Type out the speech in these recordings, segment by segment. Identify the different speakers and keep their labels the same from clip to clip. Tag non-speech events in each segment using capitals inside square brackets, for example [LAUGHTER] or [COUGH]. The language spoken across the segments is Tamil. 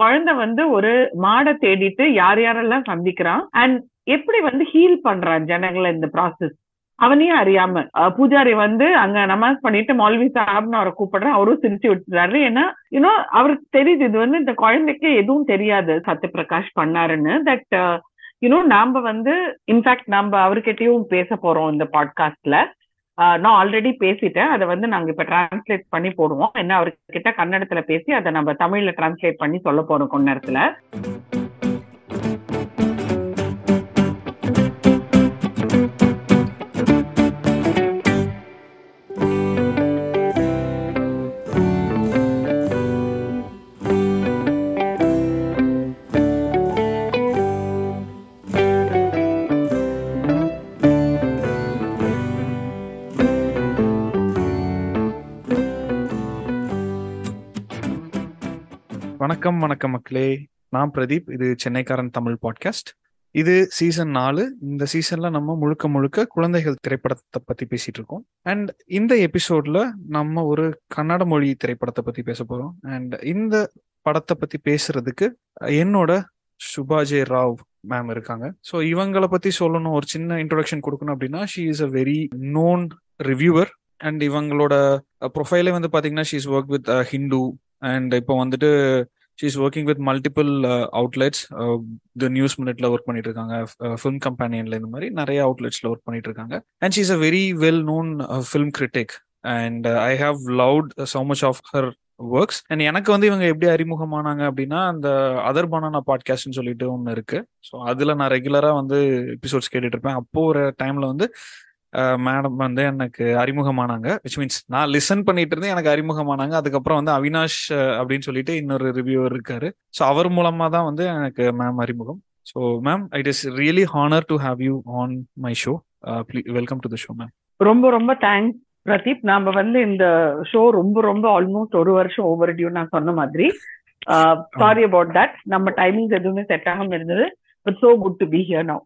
Speaker 1: குழந்தை வந்து ஒரு மாடை தேடிட்டு யார் யாரெல்லாம் சந்திக்கிறான்? அண்ட் எப்படி வந்து ஹீல் பண்றான் ஜனங்களை இந்த ப்ராசஸ் அவனையும் அறியாம. பூஜாரி வந்து அங்க நமாஸ் பண்ணிட்டு மௌல்வி சாப்னு அவரை கூப்பிடுறேன் அவரும் சிரிச்சு விட்டுறாரு. ஏன்னா யூனோ அவருக்கு தெரியுது இது வந்து இந்த குழந்தைக்கு எதுவும் தெரியாது சத்யபிரகாஷ் பண்ணாருன்னு. தட் யூனோ uh, நாம வந்து இன்ஃபேக்ட் நாம அவர்கிட்டயும் பேச போறோம் இந்த பாட்காஸ்ட்ல நான் ஆல்ரெடி பேசிட்டேன். அதை வந்து நாங்க இப்ப டிரான்ஸ்லேட் பண்ணி போடுவோம். என்ன அவர்கிட்ட கன்னடத்துல பேசி அதை நம்ம தமிழ்ல டிரான்ஸ்லேட் பண்ணி சொல்ல போறோம் கொஞ்ச நேரத்துல.
Speaker 2: மக்களே நான் பிரதீப். இது சென்னைக்காரன் தமிழ் பாட்காஸ்ட். இது சீசன் நாலு. இந்த சீசன்ல நம்ம முழுக்க முழுக்க குழந்தைகள் திரைப்படத்தை பத்தி பேசிட்டு இருக்கோம். அண்ட் இந்த எபிசோட்ல நம்ம ஒரு கன்னட மொழி திரைப்படத்தை பத்தி பேச போறோம். அண்ட் இந்த படத்தை பத்தி பேசுறதுக்கு என்னோட சுபாஜே ராவ் மேம் இருக்காங்க. ஸோ இவங்களை பத்தி சொல்லணும். ஒரு சின்ன இன்ட்ரோடக்ஷன் கொடுக்கணும் அப்படின்னா she is a very known reviewer and இவங்களோட ப்ரொஃபைலே வந்து பாத்தீங்கன்னா she is work with Hindu and இப்போ வந்துட்டு she's working with multiple outlets the news மினிட்ல ஒர்க் பண்ணிட்டு இருக்காங்க ஃபிலிம் கம்பெனியன்ல இந்த மாதிரி நிறைய அவுட்லெட்ஸ்ல ஒர்க் பண்ணிட்டு இருக்காங்க and she's a very well known film critic and I have loved so much of her works and எனக்கு வந்து இவங்க எப்படி அறிமுகமானாங்க அப்படின்னா அந்த அதர் பனானா பாட்காஸ்ட்னு சொல்லிட்டு ஒன்று இருக்கு. ஸோ அதில் நான் ரெகுலராக வந்து எபிசோட்ஸ் கேட்டுட்டு இருப்பேன் அப்போ ஒரு டைம்ல வந்து மேடம் வந்து எனக்கு அறிமுகமானாங்க விச் மீன்ஸ் நான் லிசன் பண்ணிட்டு இருந்தேன் எனக்கு அறிமுகமானாங்க. அதுக்கப்புறம் வந்து அவினாஷ் அப்படின்னு சொல்லிட்டு இன்னொரு ரிவ்யூவர் இருக்காரு. ஸோ அவர் மூலமா தான் வந்து எனக்கு மேம் அறிமுகம். So ma'am it is really honour to have you on my show welcome to the show ma'am
Speaker 1: ரொம்ப ரொம்ப தேங்க்ஸ் பிரதீப். நாம வந்து இந்த ஷோ ரொம்ப ரொம்ப ஆல்மோஸ்ட் ஒரு வருஷம் ஓவர் டியூ நான் சொன்ன மாதிரி. சாரி அபவுட் தட் நம்ம டைமிங்ஸ் எதுவுமே செட் ஆகாம இருந்தது. But so good to be here now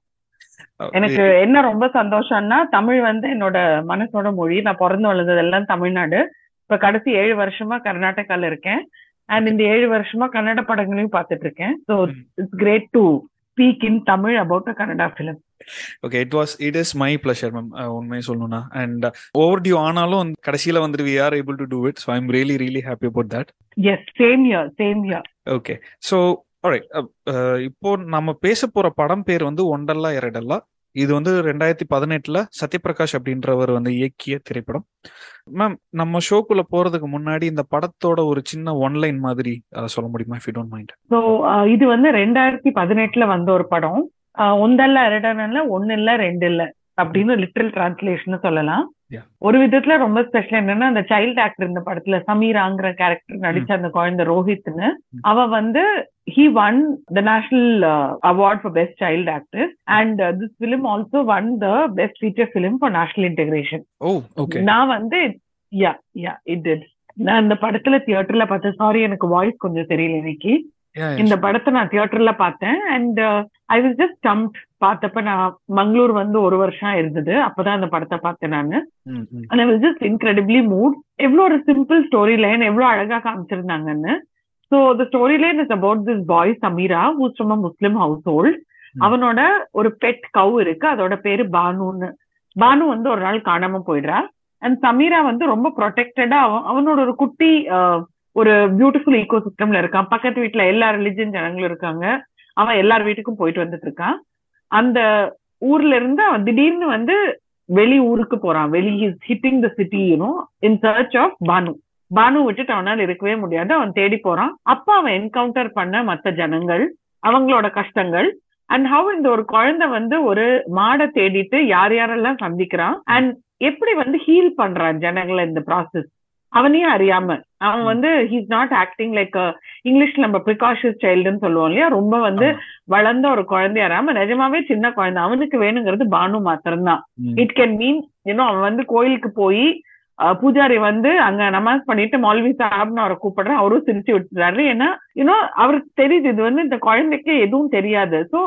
Speaker 1: எனக்கு என்ன ரொம்ப சந்தோஷம்னா தமிழ் வந்து என்னோட மனசோட மொழி. நான் பிறந்து வளர்ந்தது எல்லாம் தமிழ்நாடு. இப்ப கடைசி ஏழு வருஷமா கர்நாடகால இருக்கேன். அண்ட் இந்த ஏழு வருஷமா கன்னட படங்களையும் பார்த்துட்டு இருக்கேன் so it's great to speak in Tamil about a Kannada film
Speaker 2: okay it was it is my pleasure ma'am உண்மையை சொல்லணும்னா. அண்ட் ஓவர் டியூ ஆனாலும் கடைசியில வந்துட்டு we are able to do it so I'm really really happy about that
Speaker 1: yes same year same year
Speaker 2: okay so இப்போ நம்ம பேச போற படம் பேர் வந்து ஒண்டல்லா இரடல்லா இது வந்து ரெண்டாயிரத்தி பதினெட்டுல சத்யபிரகாஷ் அப்படின்றவர் வந்து இயக்கிய திரைப்படம். மேம் நம்ம ஷோக்குள்ள போறதுக்கு முன்னாடி இந்த படத்தோட ஒரு சின்ன ஒன்லைன் மாதிரி சொல்ல முடியுமா இஃப் டோன்ட் மைண்ட்
Speaker 1: ஸோ இது வந்து ரெண்டாயிரத்தி பதினெட்டுல வந்த ஒரு படம். ஒன்றல்ல இரடன்ல ஒன்னு இல்ல ரெண்டு இல்ல அப்படின்னு லிட்ரல் டிரான்ஸ்லேஷன் சொல்லலாம். ஒரு விதத்துல ரொம்ப ஸ்பெஷல் என்னன்னா அந்த சைல்ட் ஆக்டர் இந்த படத்துல சமீராங்கிற கேரக்டர் நடிச்ச அந்த குழந்தை ரோஹித்னு அவ வந்து uh, award for best child actor and uh, this film also won the best feature film for national integration.
Speaker 2: Oh okay.
Speaker 1: நான் வந்து யா யா இட் நான் இந்த படத்துல தியேட்டர்ல பார்த்தேன். சாரி எனக்கு வாய்ஸ் கொஞ்சம் தெரியல இன்னைக்கு. இந்த படத்தை நான் தியேட்டர்ல பார்த்தேன். And I was just stump பார்த்தப்ப நான் மங்களூர் வந்து ஒரு வருஷம் இருந்தது. அப்பதான் அந்த படத்தை பார்த்தேன் நானு. I was just incredibly moved எவ்வளவு ஒரு சிம்பிள் ஸ்டோரி லைன் எவ்வளவு அழகா காமிச்சிருந்தாங்கன்னு. So the story line is about this boy Sameera who's from a Muslim household அவனோட ஒரு பெட் கவ் இருக்கு. அதோட பேரு பானுன்னு. பானு வந்து ஒரு நாள் காணாம போயிடுறா. அண்ட் சமீரா வந்து ரொம்ப ப்ரொடெக்டடா அவனோட ஒரு குட்டி ஒரு பியூட்டிஃபுல் ஈகோ சிஸ்டம்ல இருக்கான். பக்கத்து வீட்டுல எல்லா ரிலிஜன் ஜனங்களும் இருக்காங்க. அவன் எல்லார் வீட்டுக்கும் போயிட்டு வந்துட்டு இருக்கான். அந்த ஊர்ல இருந்து அவன் திடீர்னு வந்து வெளி ஊருக்கு போறான். வெளி hitting the city you know in search of Banu Banu விட்டுட்டு அவனால இருக்கவே முடியாது. அவன் தேடி போறான். அப்ப அவன் என்கவுண்டர் பண்ண மத்த ஜனங்கள் அவங்களோட கஷ்டங்கள் அண்ட் ஹவ் இந்த ஒரு குழந்தை வந்து ஒரு மாடை தேடிட்டு யார் யாரெல்லாம் சந்திக்கிறான் அண்ட் எப்படி வந்து ஹீல் பண்றான் ஜனங்களை இந்த ப்ராசஸ் அவனையும் அறியாம. அவன் வந்து ஹீஸ் நாட் ஆக்டிங் லைக் இங்கிலீஷ்ல நம்ம ப்ரிகாஷஸ் சைல்டுன்னு சொல்லுவோம் இல்லையா? ரொம்ப வந்து வளர்ந்த ஒரு குழந்தையாராம நிஜமாவே சின்ன குழந்தை. அவனுக்கு வேணுங்கிறது பானு மாத்திரம்தான். இட் கேன் மீன் யூனோ அவன் வந்து கோயிலுக்கு போய் பூஜாரி வந்து அங்க நமாஸ் பண்ணிட்டு மௌல்வி சாப்னு அவரை கூப்பிடுறேன். அவரும் சிரிச்சு விட்டுறாரு. ஏன்னா யூனோ அவருக்கு தெரியுது. இது வந்து இந்த குழந்தைக்கு எதுவும் தெரியாது. சோ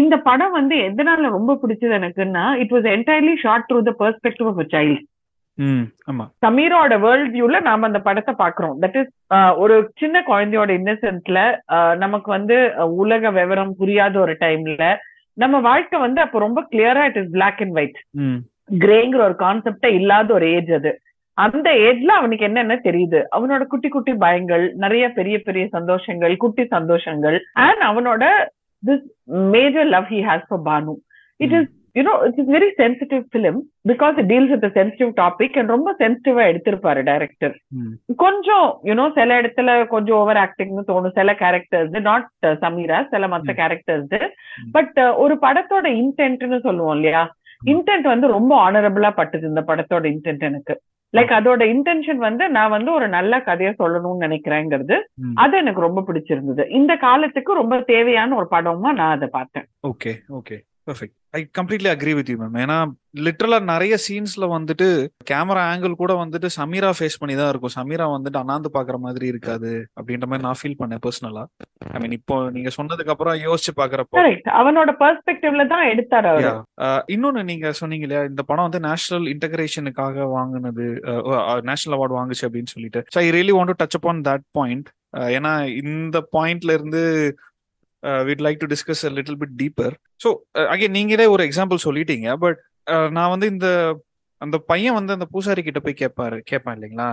Speaker 1: இந்த படம் வந்து எதனால ரொம்ப பிடிச்சது எனக்குன்னா it was entirely shot through the perspective of a child சமீரோட world வியூல நாம அந்த படத்தை பாக்குறோம் தட் இஸ் ஒரு சின்ன குழந்தையோட இன்னசென்ட்ல நமக்கு வந்து உலக விவரம் புரியாத ஒரு டைம்ல நம்ம வாழ்க்கை வந்து அப்ப ரொம்ப கிளியரா it is black and white கிரேங்கிற ஒரு கான்செப்டே இல்லாத ஒரு ஏஜ் அது. அந்த ஏஜ்ல அவனுக்கு என்னென்ன தெரியுது? அவனோட குட்டி குட்டி பயங்கள் நிறைய பெரிய பெரிய சந்தோஷங்கள் குட்டி சந்தோஷங்கள் அண்ட் அவனோட this major love he has for Banu it is you know it's is very sensitive film because it deals with sensitive topic and ரொம்ப சென்சிட்டிவா எடுத்திருப்பாரு டைரக்டர் கொஞ்சம் யூனோ சில இடத்துல கொஞ்சம் ஓவர் ஆக்டிங்னு தோணும். சில கேரக்டர்ஸ் நாட் சமீரா சில மற்ற கேரக்டர்ஸ் பட் ஒரு படத்தோட இன்டென்ட்னு சொல்லுவோம் இல்லையா? இன்டென்ட் வந்து ரொம்ப ஆனரபிளா பட்டுது இந்த படத்தோட இன்டென்ட் எனக்கு. லைக் அதோட இன்டென்ஷன் வந்து நான் வந்து ஒரு நல்ல கதையை சொல்லணும்னு நினைக்கிறேங்கிறது. அது எனக்கு ரொம்ப பிடிச்சிருந்தது. இந்த காலத்துக்கு ரொம்ப தேவையான ஒரு படமா நான் அதை பார்த்தேன்.
Speaker 2: Okay okay perfect I completely agree with you ma'am ஏன்னா லிட்டரலா நிறைய சீன்ஸ்ல வந்துட்டு கேமரா ஆங்கிள் கூட வந்துட்டு சமீரா ஃபேஸ் பண்ணி தான் இருக்கும். சமீரா வந்துட்டு அண்ணாந்து பாக்குற மாதிரி இருக்காது அப்படின்ற மாதிரி நான் ஃபீல் பண்ணேன் பர்சனலா ஐ மீன் இப்போ நீங்க சொன்னதுக்கு அப்புறம் யோசிச்சு பாக்குறப்போ
Speaker 1: அவனோட பெர்ஸ்பெக்டிவ்ல தான் எடுத்தாரு
Speaker 2: இன்னொன்னு நீங்க சொன்னீங்க இல்லையா இந்த படம் வந்து நேஷனல் இன்டகிரேஷனுக்காக வாங்கினது நேஷனல் அவார்டு வாங்குச்சு அப்படின்னு சொல்லிட்டு. I really want to touch upon that point ஏன்னா இந்த பாயிண்ட்ல இருந்து we'd like to discuss a little bit deeper so again நீங்களே ஒரு எக்ஸாம்பிள் சொல்லிட்டீங்க பட் நான் வந்து இந்த அந்த பையன் வந்து அந்த பூசாரி கிட்ட போய் கேட்பாரு கேட்பான் இல்லைங்களா?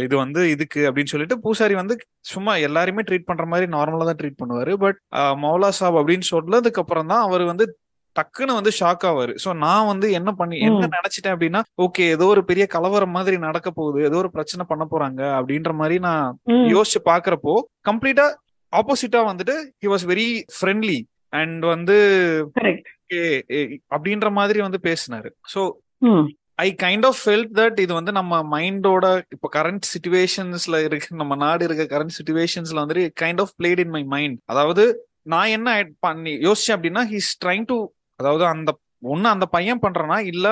Speaker 2: இது வந்து இதுக்கு அப்படின்னு சொல்லிட்டு பூசாரி வந்து சும்மா எல்லாருமே ட்ரீட் பண்ற மாதிரி நார்மலா தான் ட்ரீட் பண்ணுவாரு பட் மௌலா சாப் அப்படின்னு சொன்னதுக்கு அப்புறம் தான் அவர் வந்து டக்குன்னு வந்து ஷாக் ஆவாரு. சோ நான் வந்து என்ன பண்ணி என்ன நினைச்சிட்டேன் அப்படின்னா ஓகே ஏதோ ஒரு பெரிய கலவரம் மாதிரி நடக்க போகுது ஏதோ ஒரு பிரச்சனை பண்ண போறாங்க அப்படின்ற மாதிரி நான் யோசிச்சு பாக்குறப்போ கம்ப்ளீட்டா ஆப்போசிட்டா வந்துட்டு he was very friendly and வந்து அப்படின்ற மாதிரி வந்து பேசினாரு. So I kind of felt that இது வந்து நம்ம மைண்டோட இப்போ கரண்ட் சுச்சுவேஷன்ஸ்ல இருக்கு நம்ம நாடு இருக்க கரண்ட் சுச்சுவேஷன்ஸ்ல வந்துட்டு kind of played in my mind அதாவது நான் என்ன பண்ணி யோசிச்சேன் அப்படின்னா ஹீஸ் ட்ரைங் டு அதாவது அந்த ஒண்ணு அந்த பையன் பண்றனா இல்ல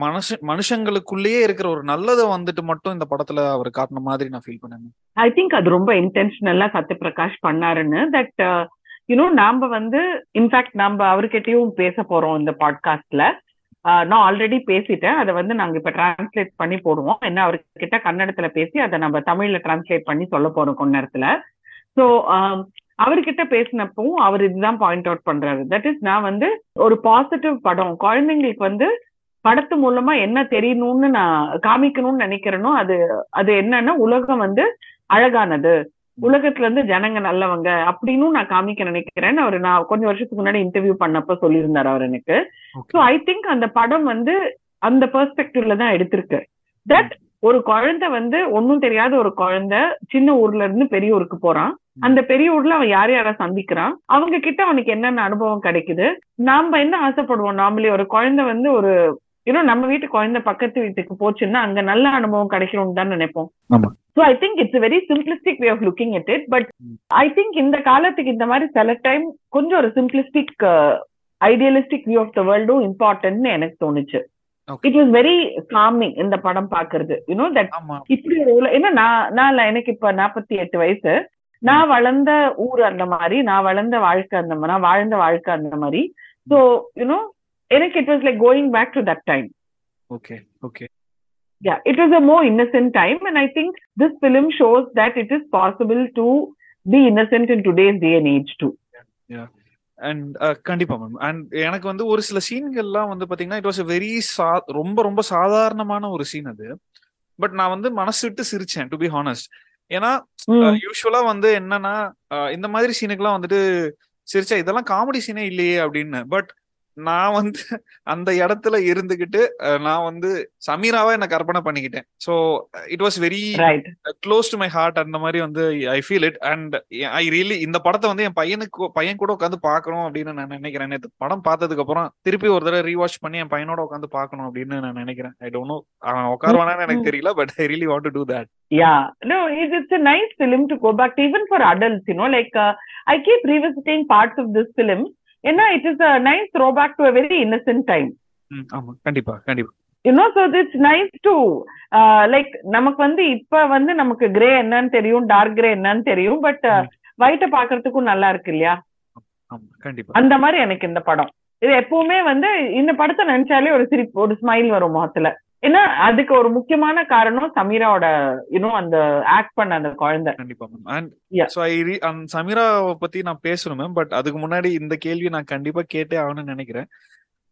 Speaker 2: மனுஷ மனுஷங்களுக்குள்ளேயே இருக்கிற ஒரு நல்லதை வந்துட்டு மட்டும் இந்த படத்துல அவர் காட்டின மாதிரி நான் ஃபீல் பண்ணேன்
Speaker 1: ஐ திங்க் அது ரொம்ப இன்டென்ஷனலா சத்யபிரகாஷ் பண்ணாருன்னு தட் யூனோ uh, நாம வந்து இன்ஃபேக்ட் நம்ம அவர்கிட்டயும் பேச போறோம் இந்த பாட்காஸ்ட்ல uh, நான் ஆல்ரெடி பேசிட்டேன். அதை வந்து நாங்க இப்ப டிரான்ஸ்லேட் பண்ணி போடுவோம். என்ன அவர்கிட்ட கன்னடத்துல பேசி அதை நம்ம தமிழ்ல டிரான்ஸ்லேட் பண்ணி சொல்ல போறோம் கொஞ்ச நேரத்துல. ஸோ um, அவர்கிட்ட பேசினப்போ அவர் இதுதான் பாயிண்ட் அவுட் பண்றாரு. தட் இஸ் நான் வந்து ஒரு பாசிட்டிவ் படம் குழந்தைங்களுக்கு வந்து படத்து மூலமா என்ன தெரியணும்னு நான் காமிக்கணும்னு நினைக்கிறேனோ அது அது என்னன்னா உலகம் வந்து அழகானது. உலகத்துல இருந்து ஜனங்க நல்லவங்க அப்படின்னு நான் காமிக்க நினைக்கிறேன்னு அவர் நான் கொஞ்சம் வருஷத்துக்கு முன்னாடி இன்டர்வியூ பண்ணப்ப சொல்லியிருந்தாரு அவர் எனக்கு. ஸோ ஐ திங்க் அந்த படம் வந்து அந்த பெர்ஸ்பெக்டிவ்ல தான் எடுத்திருக்கு. தட் ஒரு குழந்தை வந்து ஒன்னும் தெரியாத ஒரு குழந்தை சின்ன ஊர்ல இருந்து பெரிய ஊருக்கு போறான். அந்த பெரிய ஊர்ல அவன் யார் யார சந்திக்கிறான்? அவங்க கிட்ட அவனுக்கு என்னென்ன அனுபவம் கிடைக்குது? நாம என்ன ஆசைப்படுவோம்? நார்மலி ஒரு குழந்தை வந்து ஒரு இன்னும் நம்ம வீட்டு குழந்தை பக்கத்து வீட்டுக்கு போச்சுன்னா அங்க நல்ல அனுபவம் கிடைக்கணும்னு தான் நினைப்போம். So I think it's very simplistic way of looking it it but I think இந்த காலத்துக்கு இந்த மாதிரி சில டைம் கொஞ்சம் ஒரு simplistic idealistic view of the வேர்ல்டும் இம்பார்ட்டன்ட்னு எனக்கு தோணுச்சு. இட் வாஸ் வெரி காமிங் இந்த படம் பாக்குறது யூனோ தட் இப்படி ஒரு ஏன்னா நான் நான் எனக்கு இப்ப நாற்பத்தி எட்டு வயசு. நான் வளர்ந்த ஊர் அந்த மாதிரி நான் வளர்ந்த வாழ்க்கை அந்த மாதிரி நான் வாழ்ந்த வாழ்க்கை அந்த மாதிரி. ஸோ யூனோ எனக்கு it was like going back to that time
Speaker 2: okay okay
Speaker 1: yeah it was a more innocent time and i think this film shows that it is possible to be innocent in today's day and age too.
Speaker 2: Yeah. And கண்டிப்பா மேம் அண்ட் எனக்கு வந்து ஒரு சில சீன்கள்லாம் வந்து பாத்தீங்கன்னா இட் வாஸ் வெரி சா ரொம்ப ரொம்ப சாதாரணமான ஒரு சீன் அது. பட் நான் வந்து மனசு விட்டு சிரிச்சேன் டு பி ஹானஸ்ட் ஏன்னா யூஸ்வலா வந்து என்னன்னா இந்த மாதிரி சீனுக்குலாம் வந்துட்டு சிரிச்சா இதெல்லாம் காமெடி சீனே இல்லையே அப்படின்னு. பட் நான் வந்து அந்த இடத்துல இருந்துகிட்டு நான் வந்து சமீராவா என்ன கற்பனை பண்ணிக்கிட்டேன். So it was very close to my heart அந்த மாதிரி வந்து I feel it and I really இந்த படத்தை வந்து என் பையனுக்கு பையன் கூட உட்காந்து பார்க்கணும் அப்படின்னு நான் நினைக்கிறேன். நேற்று படம் பார்த்ததுக்கு அப்புறம் திருப்பி ஒரு தடவை ரீவாஷ் பண்ணி என் பையனோட உட்காந்து பார்க்கணும் அப்படின்னு நான் நினைக்கிறேன். ஐ டோன்ட் நோ அவன் உட்காருவானான்னு எனக்கு தெரியல but I really want to do that
Speaker 1: Yeah, no, it's a nice film to go back to, even for adults, you know, like uh, I keep revisiting parts of this film. ஏன்னா it is nice throwback to a very innocent time
Speaker 2: ஆமா. கண்டிப்பா கண்டிப்பா.
Speaker 1: You know so it's nice to like நமக்கு வந்து இப்ப வந்து நமக்கு கிரே என்னன்னு தெரியும் டார்க் கிரே என்னன்னு தெரியும் பட் ஒயிட்ட பாக்குறதுக்கும் நல்லா இருக்கு இல்லையா?
Speaker 2: கண்டிப்பா.
Speaker 1: அந்த மாதிரி எனக்கு இந்த படம். இது எப்பவுமே வந்து இந்த படத்தை நினைச்சாலே ஒரு சிரிப்பு ஒரு ஸ்மைல் வரும் முகத்துல. ஏன்னா அதுக்கு ஒரு முக்கியமான காரணம் சமீராவோட இன்னும் அந்த ஆக்ட் பண்ண அந்த குழந்தை.
Speaker 2: கண்டிப்பா மேம் ஐ சமீராவை பத்தி நான் பேசணும் மேம் பட் அதுக்கு முன்னாடி இந்த கேள்வி நான் கண்டிப்பா கேட்டே ஆகணும்னு நினைக்கிறேன்.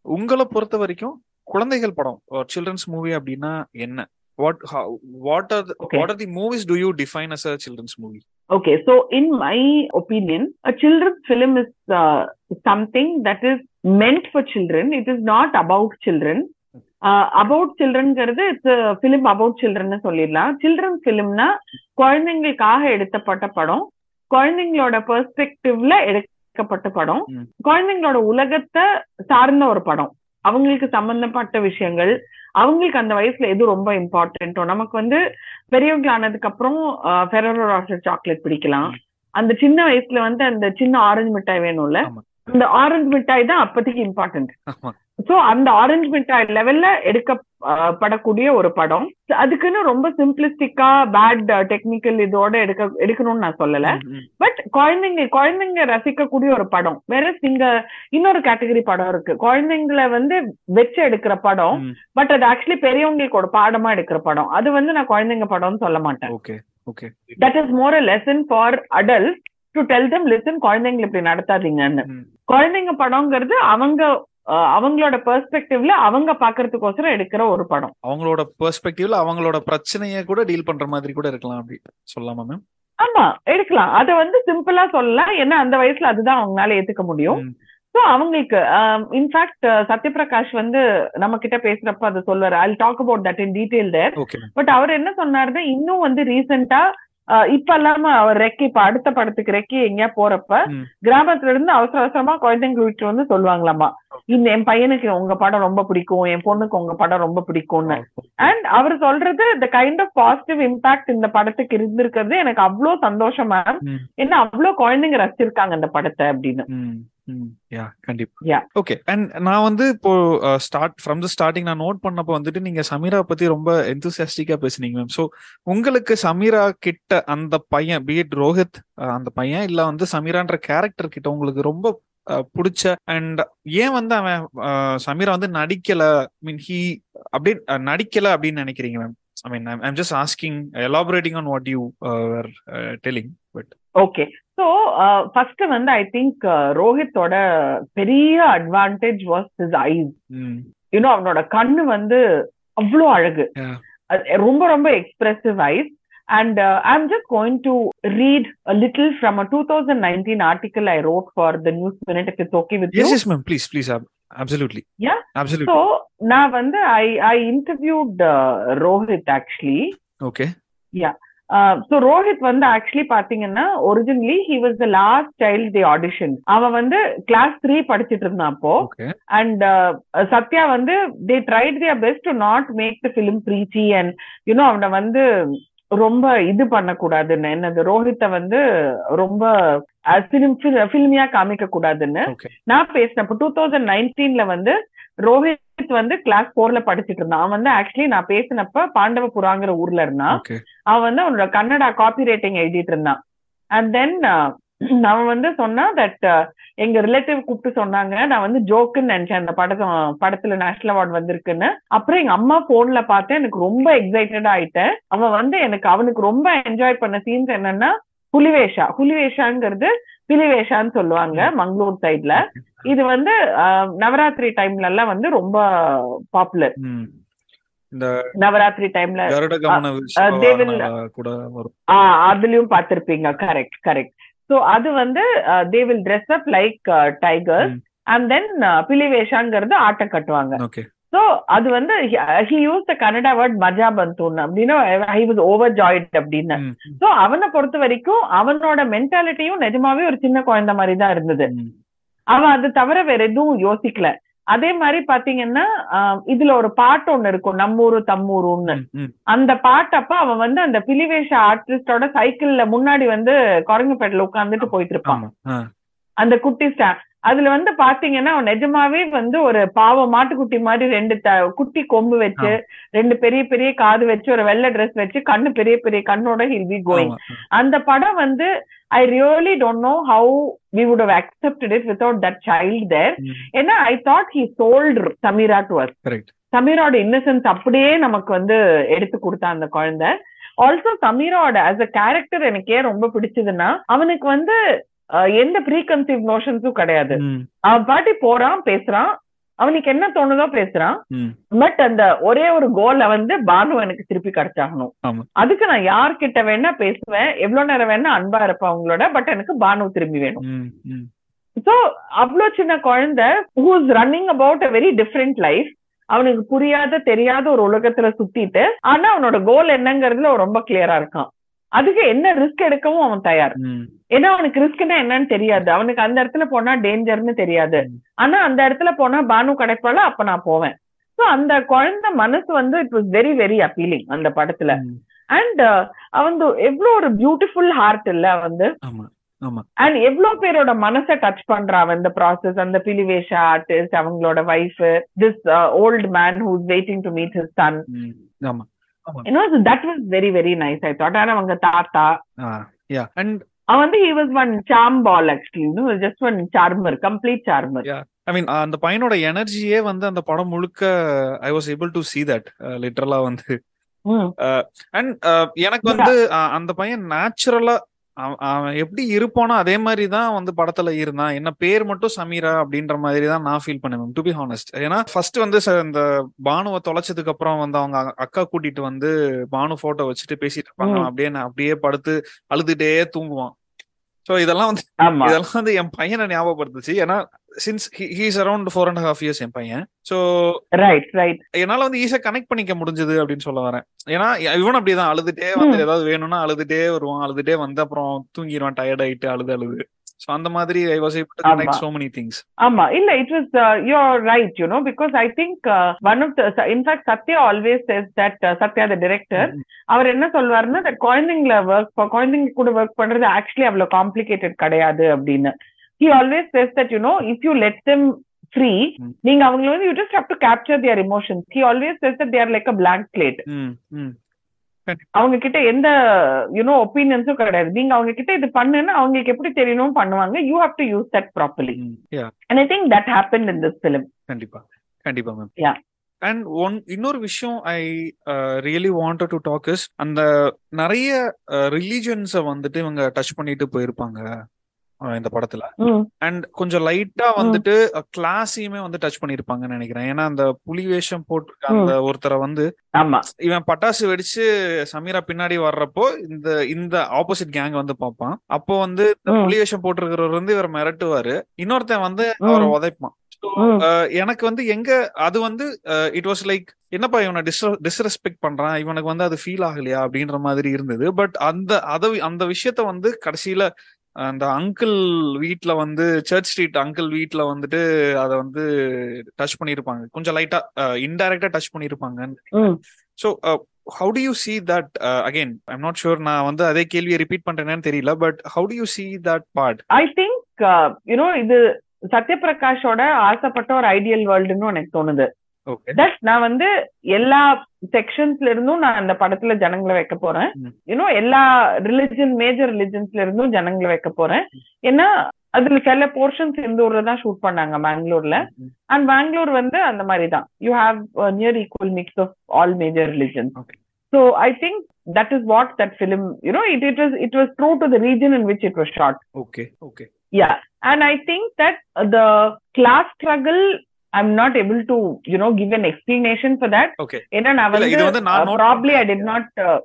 Speaker 2: உங்களை பொறுத்த வரைக்கும் குழந்தைகள் படம் சில்ட்ரன்ஸ் மூவி அப்படின்னா என்ன? What how what are the,
Speaker 1: Okay.
Speaker 2: what are the movies do you define as a children's movie?
Speaker 1: Okay, so in my opinion, a children's film is uh, something that is meant for children. It about childrenங்கிறது இட்ஸ் ஃபிலிம் அபவுட் சில்ட்ரன் சொல்லிடலாம். சில்ட்ரன் ஃபிலிம்னா குழந்தைங்களுக்காக எடுத்தப்பட்ட படம். குழந்தைங்களோட பெர்ஸ்பெக்டிவ்ல எடுக்கப்பட்ட படம். குழந்தைங்களோட உலகத்தை சார்ந்த ஒரு படம். அவங்களுக்கு சம்பந்தப்பட்ட விஷயங்கள். அவங்களுக்கு அந்த வயசுல எது ரொம்ப இம்பார்ட்டன்ட்டோ நமக்கு வந்து பெரியவங்க ஆனதுக்கு அப்புறம் ஃபெரரோ ராஸ்டர் சாக்லேட் பிடிக்கலாம். அந்த சின்ன வயசுல வந்து அந்த சின்ன ஆரஞ்சு மிட்டாய் வேணும்ல. அந்த ஆரஞ்சு மிட்டாய் தான் அப்போதைக்கு இம்பார்ட்டன்ட் சோ அந்த ஆரஞ்சு மிட்டாய் லெவல்ல எடுக்கப்படக்கூடிய ஒரு படம். அதுக்குன்னு ரொம்ப சிம்பிளிஸ்டிக்கா பேட் டெக்னிக்கல் இதோட எடுக்க எடுக்கணும்னு நான் சொல்லல. பட் குழந்தைங்க குழந்தைங்க ரசிக்கக்கூடிய ஒரு படம். வேற இங்க இன்னொரு கேட்டகரி படம் இருக்கு. குழந்தைங்களை வந்து வச்சு எடுக்கிற படம். பட் அது ஆக்சுவலி பெரியவங்களுக்கு ஒரு பாடமா எடுக்கிற படம். அது வந்து நான் குழந்தைங்க படம்னு சொல்ல மாட்டேன். That is more a lesson for adult to tell them listen குழந்தைங்களை இப்படி நடத்தாதீங்கன்னு. குழந்தைங்க படம்ங்கிறது அவங்க அவங்களோட பெர்ஸ்பெக்டிவ்ல அவங்க பாக்குறதுக்கோசரம் எடுக்கிற ஒரு படம்.
Speaker 2: அவங்களோட பெர்ஸ்பெக்டிவ்ல அவங்களோட பிரச்சனைய கூட டீல் பண்ற மாதிரி கூட இருக்கலாம் அப்படி சொல்லலாமா மேம்
Speaker 1: ஆமா எடுக்கலாம். அத வந்து சிம்பிளா சொல்லலாம். ஏன்னா அந்த வயசுல அதுதான் அவங்களால ஏத்துக்க முடியும். சோ அவங்களுக்கு இன்ஃபேக்ட் சத்யபிரகாஷ் வந்து நம்ம கிட்ட பேசுறப்ப அது சொல்லுவாரு. I talk about that in detail
Speaker 2: there
Speaker 1: but அவர் என்ன சொன்னாருன்னா இன்னும் வந்து ரீசெண்டா இப்ப இல்லாம அவர் ரெக்கி இப்ப அடுத்த படத்துக்கு ரெக்கி எங்கேயா போறப்ப. கிராமத்துல இருந்து அவசர அவசரமா குழந்தைங்க வீட்டு வந்து சொல்லுவாங்களாமா. இந்த என் பையனுக்கு உங்க படம் ரொம்ப பிடிக்கும் என் பொண்ணுக்கு உங்க படம் ரொம்ப பிடிக்கும்னு. அண்ட் அவர் சொல்றது the kind of positive impact இந்த படத்துக்கு இருந்திருக்கிறது எனக்கு அவ்வளோ சந்தோஷம் மேம்
Speaker 2: ம்.
Speaker 1: ஏன்னா அவ்வளோ குழந்தைங்க ரசிச்சிருக்காங்க இந்த படத்தை அப்படின்னு.
Speaker 2: யா கண்டிப்பா. ஓகே அண்ட் நான் வந்து இப்போ ஸ்டார்ட் ஃப்ரம் த ஸ்டார்டிங் நான் நோட் பண்ணப்போ வந்துட்டு நீங்க சமீரா பத்தி ரொம்ப எந்தூசியாஸ்டிக்கா பேசுனீங்க மேம் ஸோ உங்களுக்கு சமீரா கிட்ட அந்த பையன் பீட் ரோஹித் அஹ், அந்த பையன் இல்ல வந்து சமீரான்ற கேரக்டர் கிட்ட உங்களுக்கு ரொம்ப பிடிச்ச அண்ட் ஏன் வந்து அவன் சமீரா வந்து நடிக்கல? மீன் ஹி அப்படி நடிக்கல அப்படின்னு நினைக்கிறீங்க ma'am I mean I'm just asking elaborating on what you telling but
Speaker 1: okay so first வந்து ஐ திங்க் ரோஹித்தோட பெரிய advantage was his eyes you know அவனோட கண்ணு வந்து அவ்வளோ அழகு. ரொம்ப ரொம்ப expressive eyes and I'm just going to read little from a two thousand nineteen article I wrote for the news minute if it's okay with
Speaker 2: yes yes ma'am please please absolutely
Speaker 1: Yeah.
Speaker 2: Absolutely
Speaker 1: so நான் வந்து I I interviewed Rohit actually
Speaker 2: okay
Speaker 1: so Rohit வந்து ஆக்சுவலி பாத்தீங்கன்னா originally he was the last child the audition அவன் வந்து கிளாஸ் த்ரீ படிச்சிட்டு இருந்தான் அப்போ. அண்ட் சத்யா வந்து they tried their best to not make the film preachy and you know அவனை வந்து ரொம்ப இது பண்ணக்கூடாதுன்னு என்னது ரோஹித்தை வந்து ரொம்ப ஃபிலிம் ஃபிலிமியா காமிக்க கூடாதுன்னு நான் பேசினப்ப டூ தௌசண்ட் நைன்டீன்ல வந்து ரோஹித் வந்து கிளாஸ் போர்ல படிச்சிட்டு இருந்தான். அவன் வந்து ஆக்சுவலி நான் பேசினப்ப பாண்டவபுராங்கிற ஊர்ல இருந்தான். அவன் வந்து அவனோட கன்னடா காப்பி ரைட்டிங் எழுதிட்டு இருந்தான். அண்ட் தென் அவன் வந்து சொன்னான் தட் எங்க ரிலேட்டிவ் கூப்பிட்டு சொன்னாங்க. நான் வந்து ஜோக்குன்னு நினைச்சேன். அந்த படத்தை படத்துல நேஷனல் அவார்டு வந்திருக்குன்னு. அப்புறம் எங்க அம்மா போன்ல பார்த்தேன். எனக்கு ரொம்ப எக்ஸைட்டட் ஆயிட்டேன். அவன் வந்து எனக்கு அவனுக்கு ரொம்ப என்ஜாய் பண்ண சீன்ஸ் என்னன்னா புலிவேஷா. புலிவேஷாங்கிறது பிலிவேஷான்னு சொல்லுவாங்க மங்களூர் சைட்ல இது வந்து நவராத்திரி டைம்ல எல்லாம் வந்து ரொம்ப பாப்புலர் நவராத்திரி டைம்ல அதுலயும் பார்த்திருப்பீங்க. கரெக்ட் கரெக்ட் சோ அது வந்து they will dress up like tigers
Speaker 2: ம்.
Speaker 1: அண்ட் தென் பிலிவேஷாங்கிறது ஆட்டம் கட்டுவாங்க சோ அது வந்து he use the Kannada word மஜா பந்தூன் அப்படின்னு ஹி வாஸ் ஓவர் ஜாய்ட் அப்படின்னு
Speaker 2: ம்.
Speaker 1: சோ அவனை பொறுத்த வரைக்கும் அவனோட மென்டாலிட்டியும் நிஜமாவே ஒரு சின்ன குழந்தை மாதிரி தான் இருந்தது. அவன் அது தவிர வேற எதுவும் யோசிக்கல அதே மாதிரி பாத்தீங்கன்னா இதுல ஒரு பாட்டு ஒண்ணு இருக்கும் நம்மூரு தம்மூருன்னு. அந்த பாட்டப்ப அவன் வந்து அந்த பிலிவேஷ ஆர்டிஸ்டோட சைக்கிள்ல முன்னாடி வந்து குரங்குப்பேட்டில் உட்கார்ந்துட்டு போயிட்டு இருப்பான். அந்த குட்டி ஸ்டா அதுல வந்து பாத்தீங்கன்னா அவன் நிஜமாவே வந்து ஒரு பாவ மாட்டுக்குட்டி மாதிரி ரெண்டு குட்டி கொம்பு வச்சு ரெண்டு பெரிய பெரிய காது வச்சு ஒரு வெள்ளை Dress வச்சு கண்ணு பெரிய பெரிய கண்ணோட ஹில் பி கோயிங். அந்த படம் வந்து I really don't know how we would have accepted it without that child there ஏன்னா I thought he sold Sameera to
Speaker 2: us
Speaker 1: சமீரோட innocence அப்படியே நமக்கு வந்து எடுத்து கொடுத்தா அந்த குழந்தை. ஆல்சோ சமீரோட ஆஸ் அ கேரக்டர் எனக்கு ஏன் ரொம்ப பிடிச்சதுன்னா அவனுக்கு வந்து எந்த ப்ரீ கன்சீவ் நோஷன்ஸும் கிடையாது. அவன் பாட்டி போறான் பேசுறான் அவனுக்கு என்ன தோணுதோ பேசுறான். பட் அந்த ஒரே ஒரு கோல வந்து பானு எனக்கு திருப்பி கிடைச்சாகணும். அதுக்கு நான் யார்கிட்ட வேணா பேசுவேன். எவ்வளவு நேரம் வேணா அன்பா இருப்பேன் அவங்களோட பட் எனக்கு பானு திரும்பி வேணும். சோ அவ்வளவு சின்ன குழந்தை who's running about a very different life அவனுக்கு புரியாத தெரியாத ஒரு உலகத்துல சுத்திட்டு ஆனா அவனோட கோல் என்னங்கறதுல ரொம்ப கிளியரா இருக்கான். அதுக்கு என்ன ரிஸ்க் எடுக்கவும் அவன் தயார். ஏன்னா அவனுக்கு ரிஸ்க்னா என்னன்னு தெரியாது. அவனுக்கு அந்த இடத்துல போனா டேஞ்சர்னு தெரியாது. ஆனா அந்த இடத்துல போனா பானு கிடைப்பால அப்ப நான் போவேன். சோ அந்த குழந்தை மனசு வந்து it was very very appealing அந்த படத்துல. அண்ட் அவன் எவ்வளவு ஒரு பியூட்டிஃபுல் ஹார்ட் இல்ல வந்து அண்ட் எவ்வளவு பேரோட மனசை டச் பண்றா இந்த ப்ராசஸ் அந்த பிலிவேஷ ஆர்டிஸ்ட் அவங்களோட wife this old man who's waiting to meet his son very very nice i thought and அவங்க தாத்தா
Speaker 2: yeah and
Speaker 1: அவன் வந்து he was one charm ball actually you know just one charmer complete charmer
Speaker 2: yeah I mean அந்த பையனோட எனர்ஜியே வந்து அந்த படம் முழுக்க I was able to see that லிட்டரலா வந்து அண்ட் எனக்கு வந்து அந்த பையன் நேச்சுரலா அவன் எப்படி இருப்பானோ அதே மாதிரி தான் வந்து படத்துல இருந்தான். என்ன பேர் மட்டும் சமீரா அப்படின்ற மாதிரி தான் நான் ஃபீல் பண்ணுவேன் டு பி ஹானஸ்ட் ஏன்னா ஃபர்ஸ்ட் வந்து இந்த பானுவை தொலைச்சதுக்கு அப்புறம் வந்து அவங்க அக்கா கூட்டிட்டு வந்து பானு போட்டோ வச்சுட்டு பேசிட்டு இருப்பாங்க அப்படியே அப்படியே படுத்து அழுதுட்டே தூங்குவான். சோ இதெல்லாம் வந்து இதெல்லாம் வந்து என் பையனை ஞாபகப்படுத்துச்சு. ஏன்னா since he's around four and half years என் பையன். சோ
Speaker 1: ரைட் ரைட்
Speaker 2: என்னால வந்து ஈஸியா கனெக்ட் பண்ணிக்க முடிஞ்சது அப்படின்னு சொல்ல வரேன். ஏன்னா இவன் அப்படிதான். அழுதுட்டே வந்து ஏதாவது வேணும்னா அழுதுட்டே வருவான். அழுதுட்டே வந்து அப்புறம் தூங்கிடுவான். டயர்ட் ஆயிட்டு அழுது அழுது. சோ அந்த மாதிரி I was able to connect so many things
Speaker 1: ஆமா. இல்ல it was you are right you know because I think one of the in fact Sathya always says that Sathya the director அவர் என்ன சொல்வாருன்னா தட் குழந்தைங்கள ஒர்க் குழந்தைங்க கூட ஒர்க் பண்றது ஆக்சுவலி அவ்வளவு காம்ப்ளிகேட்டட் கிடையாது அப்படின்னு. He always says that you know if you let them free நீங்க அவங்கள வந்து you just have to capture their emotions. He always says that they are like a blank slate. அவங்க கிட்ட எந்த யூனோ ஒப்பீனியன்ஸும் கிடையாது. நீங்க அவங்க கிட்ட இது பண்ணுன்னு அவங்களுக்கு எப்படி தெரியணும் பண்ணுவாங்க. You have to use that properly and I think that happen in this film
Speaker 2: கண்டிப்பா. கண்டிப்பா மேம்
Speaker 1: யா
Speaker 2: அண்ட் ஒன் இன்னொரு விஷயம் I really want to talk is அந்த நிறைய ரிலீஜன்ஸை வந்துட்டு இவங்க டச் பண்ணிட்டு போயிருப்பாங்க. இந்த படத்துல. அண்ட் கொஞ்சம் லைட்டா வந்துட்டு கிளாஸையுமே வந்து டச் பண்ணிருப்பாங்கன்னு நினைக்கிறேன். ஏன்னா அந்த புலி வேஷம் போட்டு அந்த ஒருத்தரை வந்து இவன் பட்டாசு வெடிச்சு சமீரா பின்னாடி வர்றப்போ இந்த இந்த ஆப்போசிட் கேங் வந்து பார்ப்பான். அப்போ வந்து புலி வேஷம் போட்டிருக்கிறவர் வந்து இவர் மிரட்டுவாரு. இன்னொருத்தன் வந்து அவரை உதைப்பான். எனக்கு வந்து எங்க அது வந்து இட் வாஸ் லைக் என்னப்பா இவனை டிஸ்ரெஸ்பெக்ட் பண்றான்? இவனுக்கு வந்து அது ஃபீல் ஆகலையா? அப்படின்ற மாதிரி இருந்தது. பட் அந்த அத அந்த விஷயத்த வந்து கடைசியில அந்த அங்கிள் வீட்ல வந்து சர்ச் ஸ்ட்ரீட் அங்கிள் வீட்ல வந்துட்டு அத வந்து டச் பண்ணிருப்பாங்க. கொஞ்சம் லைட்டா இன்டைரக்டா டச் பண்ணிருப்பாங்க. So how do you see that again I'm not sure நான் வந்து அதே கேள்வியை ரிப்பீட் பண்றேன்னு தெரியல but how do you see that part
Speaker 1: I think you know இது சத்யபிரகாஷோட ஆசைப்பட்ட ஒரு ஐடியல் வேர்ல்டுன்னு எனக்கு தோணுது. தட் நான் வந்து எல்லா செக்ஷன்ஸ்ல இருந்தும் நான் அந்த படத்துல ஜனங்களை வைக்க போறேன். யூனோ எல்லா ரிலிஜன் மேஜர் ரிலிஜன்ஸ்ல இருந்தும் ஜனங்களை வைக்க போறேன். ஏன்னா அதுல சில போர்ஷன்ஸ் இந்த ஊர்ல தான் ஷூட் பண்ணாங்க பெங்களூர்ல அண்ட் பெங்களூர் வந்து அந்த மாதிரி தான். You have near equal mix of all major religion so I think that is what that film you know it it was it was true to the region in which it was
Speaker 2: shot okay okay
Speaker 1: Yeah. And I think that the class struggle, I'm not able to, you know, give an explanation for that.
Speaker 2: Okay.
Speaker 1: Probably I did not. Uh,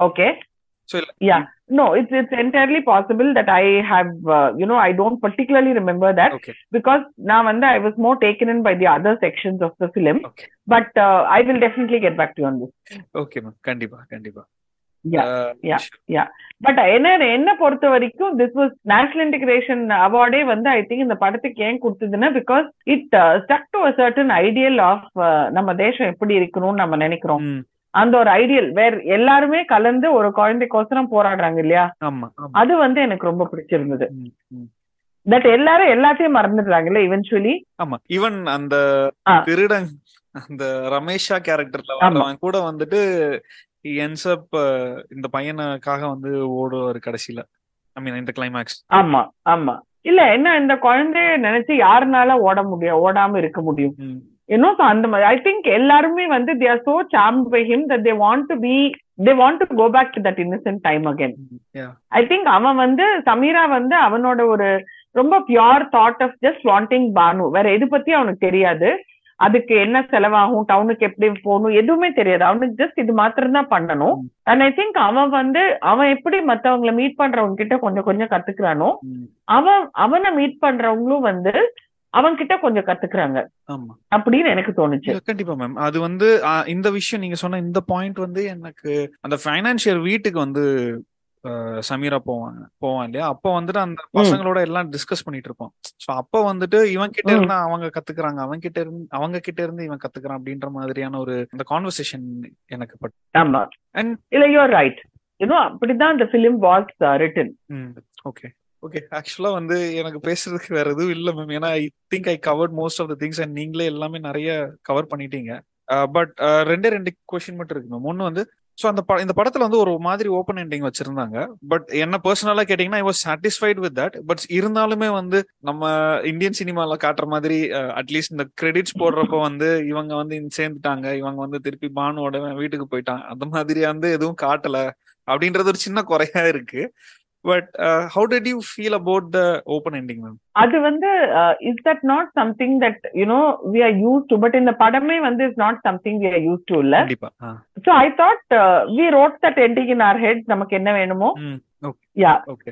Speaker 1: okay.
Speaker 2: So
Speaker 1: yeah, no, it's it's entirely possible that I have, uh, you know, I don't particularly remember that
Speaker 2: okay.
Speaker 1: because now and I was more taken in by the other sections of the film. But uh, I will definitely get back to you on this.
Speaker 2: Okay, ma'am. Kandipa, Kandipa.
Speaker 1: But என்ன என்ன பொறுத்த வரைக்கும் திஸ் வாஸ் நேஷனல் இன்டிகிரேஷன் அவார்டே வந்து ஐ திங்க் இந்த படத்துக்கு ஏன் கொடுத்ததுன்னா because it stuck to certain ideal of நம்ம தேசம் எப்படி இருக்கணும்னு நம்ம நினைக்கிறோம். அந்த ஒரு ஐடியல் வேற எல்லாருமே கலந்து ஒரு குழந்தைக்கோசரம் போராடுறாங்க இல்லையா? அது வந்து எனக்கு ரொம்ப பிடிச்சிருந்தது. தட் எல்லாரும் எல்லாத்தையும் மறந்துடுறாங்கல்ல இவென்ச்சுவலி
Speaker 2: ஆமா ஈவன் அந்த திருடன் அந்த ரமேஷா கேரக்டர்ல கூட வந்துட்டு என்ஸ் அப் இந்த பையனுக்காக வந்து ஓடுவாரு கடைசியில. ஐ மீன் இந்த கிளைமேக்ஸ்
Speaker 1: ஆமா ஆமா. இல்ல என்ன இந்த குழந்தைய நினைச்சு யாருனால ஓட முடியும் ஓடாம இருக்க முடியும்? இன்னும் அந்த மாதிரி ஐ திங்க் எல்லாருமே வந்து they are so charm by him that they want to be they want to go back to that innocent time again I think அவன் வந்து சமீரா வந்து அவனோட ஒரு ரொம்ப pure thought of just wanting Banu வேற எது பத்தி அவனுக்கு தெரியாது. அதுக்கு என்ன செலவாகும்? டவுனுக்கு எப்படி போகணும்? எதுவுமே தெரியாது. அவனுக்கு ஜஸ்ட் இது மாத்திரம் தான் பண்ணணும் அண்ட் ஐ திங்க் அவன் வந்து அவன் எப்படி மத்தவங்களை மீட் பண்றவங்க கிட்ட கொஞ்சம் கொஞ்சம் கத்துக்கிறானோ அவன் அவனை மீட் பண்றவங்களும் வந்து அவன் கிட்ட கொஞ்சம் கத்துக்கிறாங்க. அப்படின்னு எனக்கு தோணுச்சு.
Speaker 2: கண்டிப்பா மேம் அது வந்து இந்த விஷயம் நீங்க சொன்ன இந்த பாயிண்ட் வந்து எனக்கு அந்த பைனான்சியல் வீட்டுக்கு வந்து சமீரா போவாங்க போவான் இல்லையா? அப்ப வந்துட்டு அந்த பசங்களோட எல்லாம் டிஸ்கஸ் பண்ணிட்டு இருப்போம் சோ அப்ப வந்துட்டு இவன் கிட்ட இருந்தா அவங்க கத்துக்கிறாங்க அவன் கிட்ட இருந்து அவங்க கிட்ட இருந்து இவன் கத்துக்கிறான் அப்படின்ற மாதிரியான ஒரு அந்த கான்வர்சேஷன் எனக்கு பட்
Speaker 1: அண்ட் இல்ல யூர் ரைட் இன்னும் அப்படிதான் அந்த film was written
Speaker 2: okay okay ஆக்சுவலா வந்து எனக்கு பேசுறதுக்கு வேற எதுவும் இல்ல மேம் ஏன்னா I think I covered most of the things and நீங்களே எல்லாமே நிறைய கவர் பண்ணிட்டீங்க. பட் ரெண்டே ரெண்டு கொஸ்டின் மட்டும் இருக்கு மேம் ஒன்னு வந்து ஸோ அந்த இந்த படத்துல வந்து ஒரு மாதிரி ஓப்பன் எண்டிங் வச்சிருந்தாங்க. பட் என்ன பர்சனலா கேட்டீங்கன்னா I was satisfied with that but இருந்தாலுமே வந்து நம்ம இந்தியன் சினிமால காட்டுற மாதிரி அட்லீஸ்ட் இந்த கிரெடிட்ஸ் போடுறப்ப வந்து இவங்க வந்து சேர்ந்துட்டாங்க. இவங்க வந்து திருப்பி பானுவோட வீட்டுக்கு போயிட்டாங்க. அந்த மாதிரி வந்து எதுவும் காட்டல. அப்படின்றது ஒரு சின்ன குறையா இருக்கு. But how did you feel about the open ending ma'am
Speaker 1: அது வந்து is that not something that you know we are used to but இந்த படமே வந்து is not something we are used to இல்ல. So I thought we wrote that ending in our head நமக்கு என்ன வேணுமோ? Yeah
Speaker 2: okay.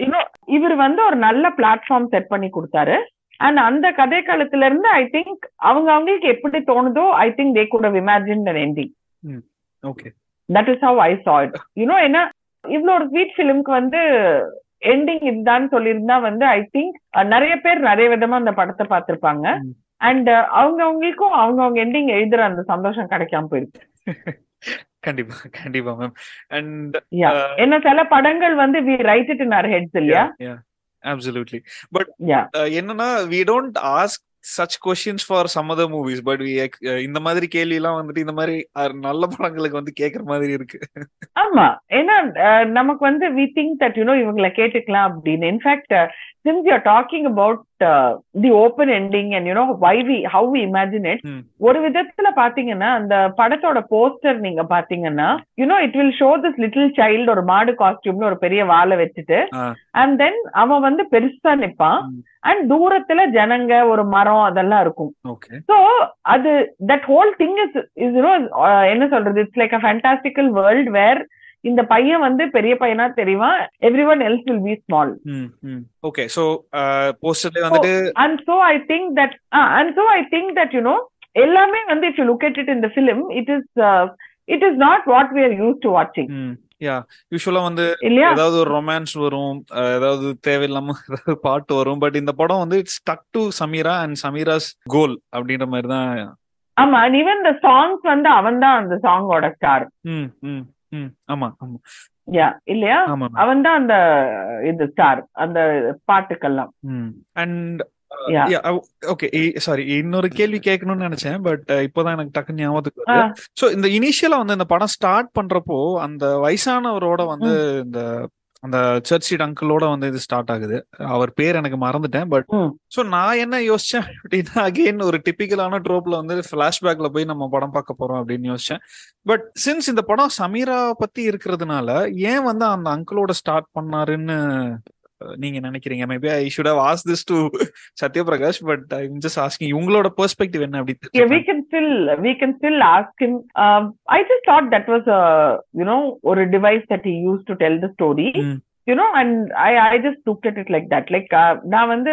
Speaker 1: இன்னும் இவர் வந்து ஒரு நல்ல பிளாட்ஃபார்ம் செட் பண்ணி கொடுத்தாரு. அண்ட் அந்த கதை காலத்துல இருந்து ஐ திங்க் அவங்க அவங்களுக்கு எப்படி தோணுதோ I think they could imagine an ending
Speaker 2: okay.
Speaker 1: That is how I saw it you know என்ன இவ்வளவு ஒரு ஸ்வீட் ஃபிலிம்க்கு வந்து எண்டிங் இதுதான் சொல்லியிருந்தா வந்து ஐ திங்க் நிறைய பேர் நிறைய விதமா அந்த படத்தை பார்த்திருப்பாங்க. அண்ட் அவங்க அவங்களுக்கும் அவங்க அவங்க எண்டிங் எழுதுற அந்த சந்தோஷம் கிடைக்காம போயிருக்கு
Speaker 2: கண்டிப்பா கண்டிப்பா மேம் அண்ட்
Speaker 1: என்ன சில படங்கள் வந்து we write it in our heads இல்லையா?
Speaker 2: அப்சல்யூட்லி பட் என்னன்னா we don't ask such questions for some other movies but இந்த மாதிரி கேள்வி எல்லாம் வந்துட்டு இந்த மாதிரி நல்ல படங்களுக்கு வந்து கேக்குற மாதிரி இருக்கு.
Speaker 1: ஆமா. ஏன்னா நமக்கு வந்து வி திங்க் தட் யூனோ இவங்களை கேட்டுக்கலாம் அப்படின்னு. In fact since you talking about the open ending and you know why we how we imagine it ஒரு விதத்துல பாத்தீங்கன்னா அந்த படத்தோட போஸ்டர் நீங்க பாத்தீங்கன்னா you know it will show this little child ஒரு மாடு காஸ்டியூம்னு ஒரு பெரிய வாழை வச்சுட்டு அண்ட் தென் அவன் வந்து பெருசா நிப்பான். அண்ட் தூரத்துல ஜனங்க ஒரு மரம் அதெல்லாம் இருக்கும். சோ அது that whole thing is is என்ன சொல்றது? It's like a fantastical world where இந்த பையன் வந்து பெரிய பையனா தெரியுமா? Everyone else will be small
Speaker 2: okay so போஸ்டர்ல வந்துட்டு
Speaker 1: and so I think that and so I think that you know எல்லாமே வந்து if you look at it in the film it is it is not what we are used to வாட்சிங்
Speaker 2: யா யூஸ்வலா வந்து ஏதாவது ஒரு ரொமான்ஸ் வரும் ஏதாவது தேவையில்லாம [LAUGHS] ஏதாவது பாட்டு வரும் பட் இந்த படம் வந்து it's stuck to Sameera and Sameera's goal அப்படின்ற மாதிரி தான்
Speaker 1: ஆமா ஈவன் இந்த சாங்ஸ் வந்து அவன் தான் அந்த சாங்கோட ஸ்டார்
Speaker 2: ஆமா ஆமா.
Speaker 1: யா இல்லையா? அவன் தான் அந்த இது ஸ்டார் அந்த பாட்டுக்கெல்லாம்.
Speaker 2: அண்ட் ஓகே சாரி இன்னொரு கேள்வி கேட்கணும்னு நினைச்சேன் பட் இப்போதான் எனக்கு டக்கு ஞாபகத்துக்கு சோ இந்த இனிஷியலா வந்து இந்த படம் ஸ்டார்ட் பண்றப்போ அந்த வயசானவரோட வந்து இந்த அந்த சர்ச் அங்கிளோட வந்து இது ஸ்டார்ட் ஆகுது. அவர் பேர் எனக்கு மறந்துட்டேன் பட் சோ நான் என்ன யோசிச்சேன் அப்படின்னா அகெயின் ஒரு டிபிக்கலான ட்ரோப்ல வந்து பிளாஷ்பேக்ல போய் நம்ம படம் பார்க்க போறோம் அப்படின்னு யோசிச்சேன். பட் சின்ஸ் இந்த படம் சமீரா பத்தி இருக்கிறதுனால ஏன் வந்து அந்த அங்கிளோட ஸ்டார்ட் பண்ணாருன்னு நீங்க நினைக்கிறீங்க maybe I should have ask this to Sathyaprakash but I just asking உங்களோட பெர்ஸ்பெக்டிவ் என்ன அப்படி
Speaker 1: yeah we can still we can still ask him um, i just thought that was a you know or a device that he used to tell the story mm. you know and i i just looked at it like that like uh, now and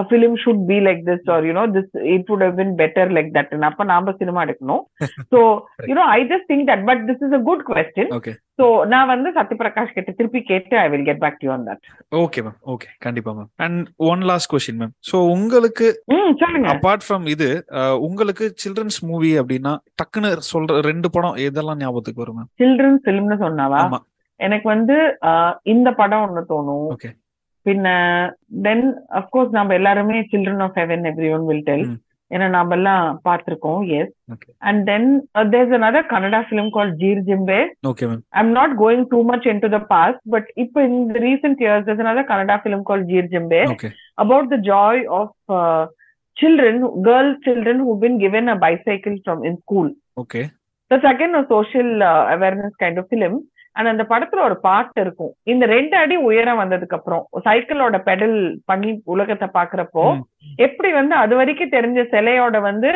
Speaker 1: a film should be like this or you know this it would have been better like that. And அப்ப நாம சினிமா எடுக்கணும். [LAUGHS] So you know i just think that but this is a good question.
Speaker 2: Okay.
Speaker 1: So நான் வந்து சத்யபிரகாஷ் கிட்ட திருப்பி கேட்டு I will get back to on that
Speaker 2: okay ma'am okay கண்டிப்பா ma'am and one last question ma'am so உங்களுக்கு
Speaker 1: சொல்லுங்க.
Speaker 2: அபார்ட் ஃப்ரம் இது உங்களுக்கு சில்ட்ரன்ஸ் மூவி அப்படின்னா டக்குன்னு சொல்ற ரெண்டு படம் எதெல்லாம் ஞாபகத்துக்கு வரும் மேம்
Speaker 1: சில்ட்ரன்ஸ் ஃபிலிம்னு சொன்னாவா? எனக்கு வந்து இந்த படம் ஒண்ணு தோணும்.
Speaker 2: ஓகே
Speaker 1: பின்ன தென் அப்கோர்ஸ் நம்ம எல்லாருமே children of heaven everyone will tell ஏன்னா நாம எல்லாம் பார்த்திருக்கோம் yes
Speaker 2: Okay.
Speaker 1: And then there's another Kannada film called Jeer Jimbe
Speaker 2: okay ma'am
Speaker 1: I'm not going too much into the past, but இப்போ in the recent years, there's another Kannada film called Jeer Jimbe
Speaker 2: okay
Speaker 1: about the joy of uh, children, girl children who've been given a bicycle from in school.
Speaker 2: Okay
Speaker 1: That's again a social uh, awareness kind of film. And அந்த படத்துல ஒரு பாட்டு இருக்கும். இந்த ரெண்டு அடி உயரம் வந்ததுக்கு அப்புறம் சைக்கிளோட பெடல் பண்ணி உலகத்தை பாக்குறப்போ. எப்படி வந்து அது வரைக்கும் தெரிஞ்ச சிலையோட வந்து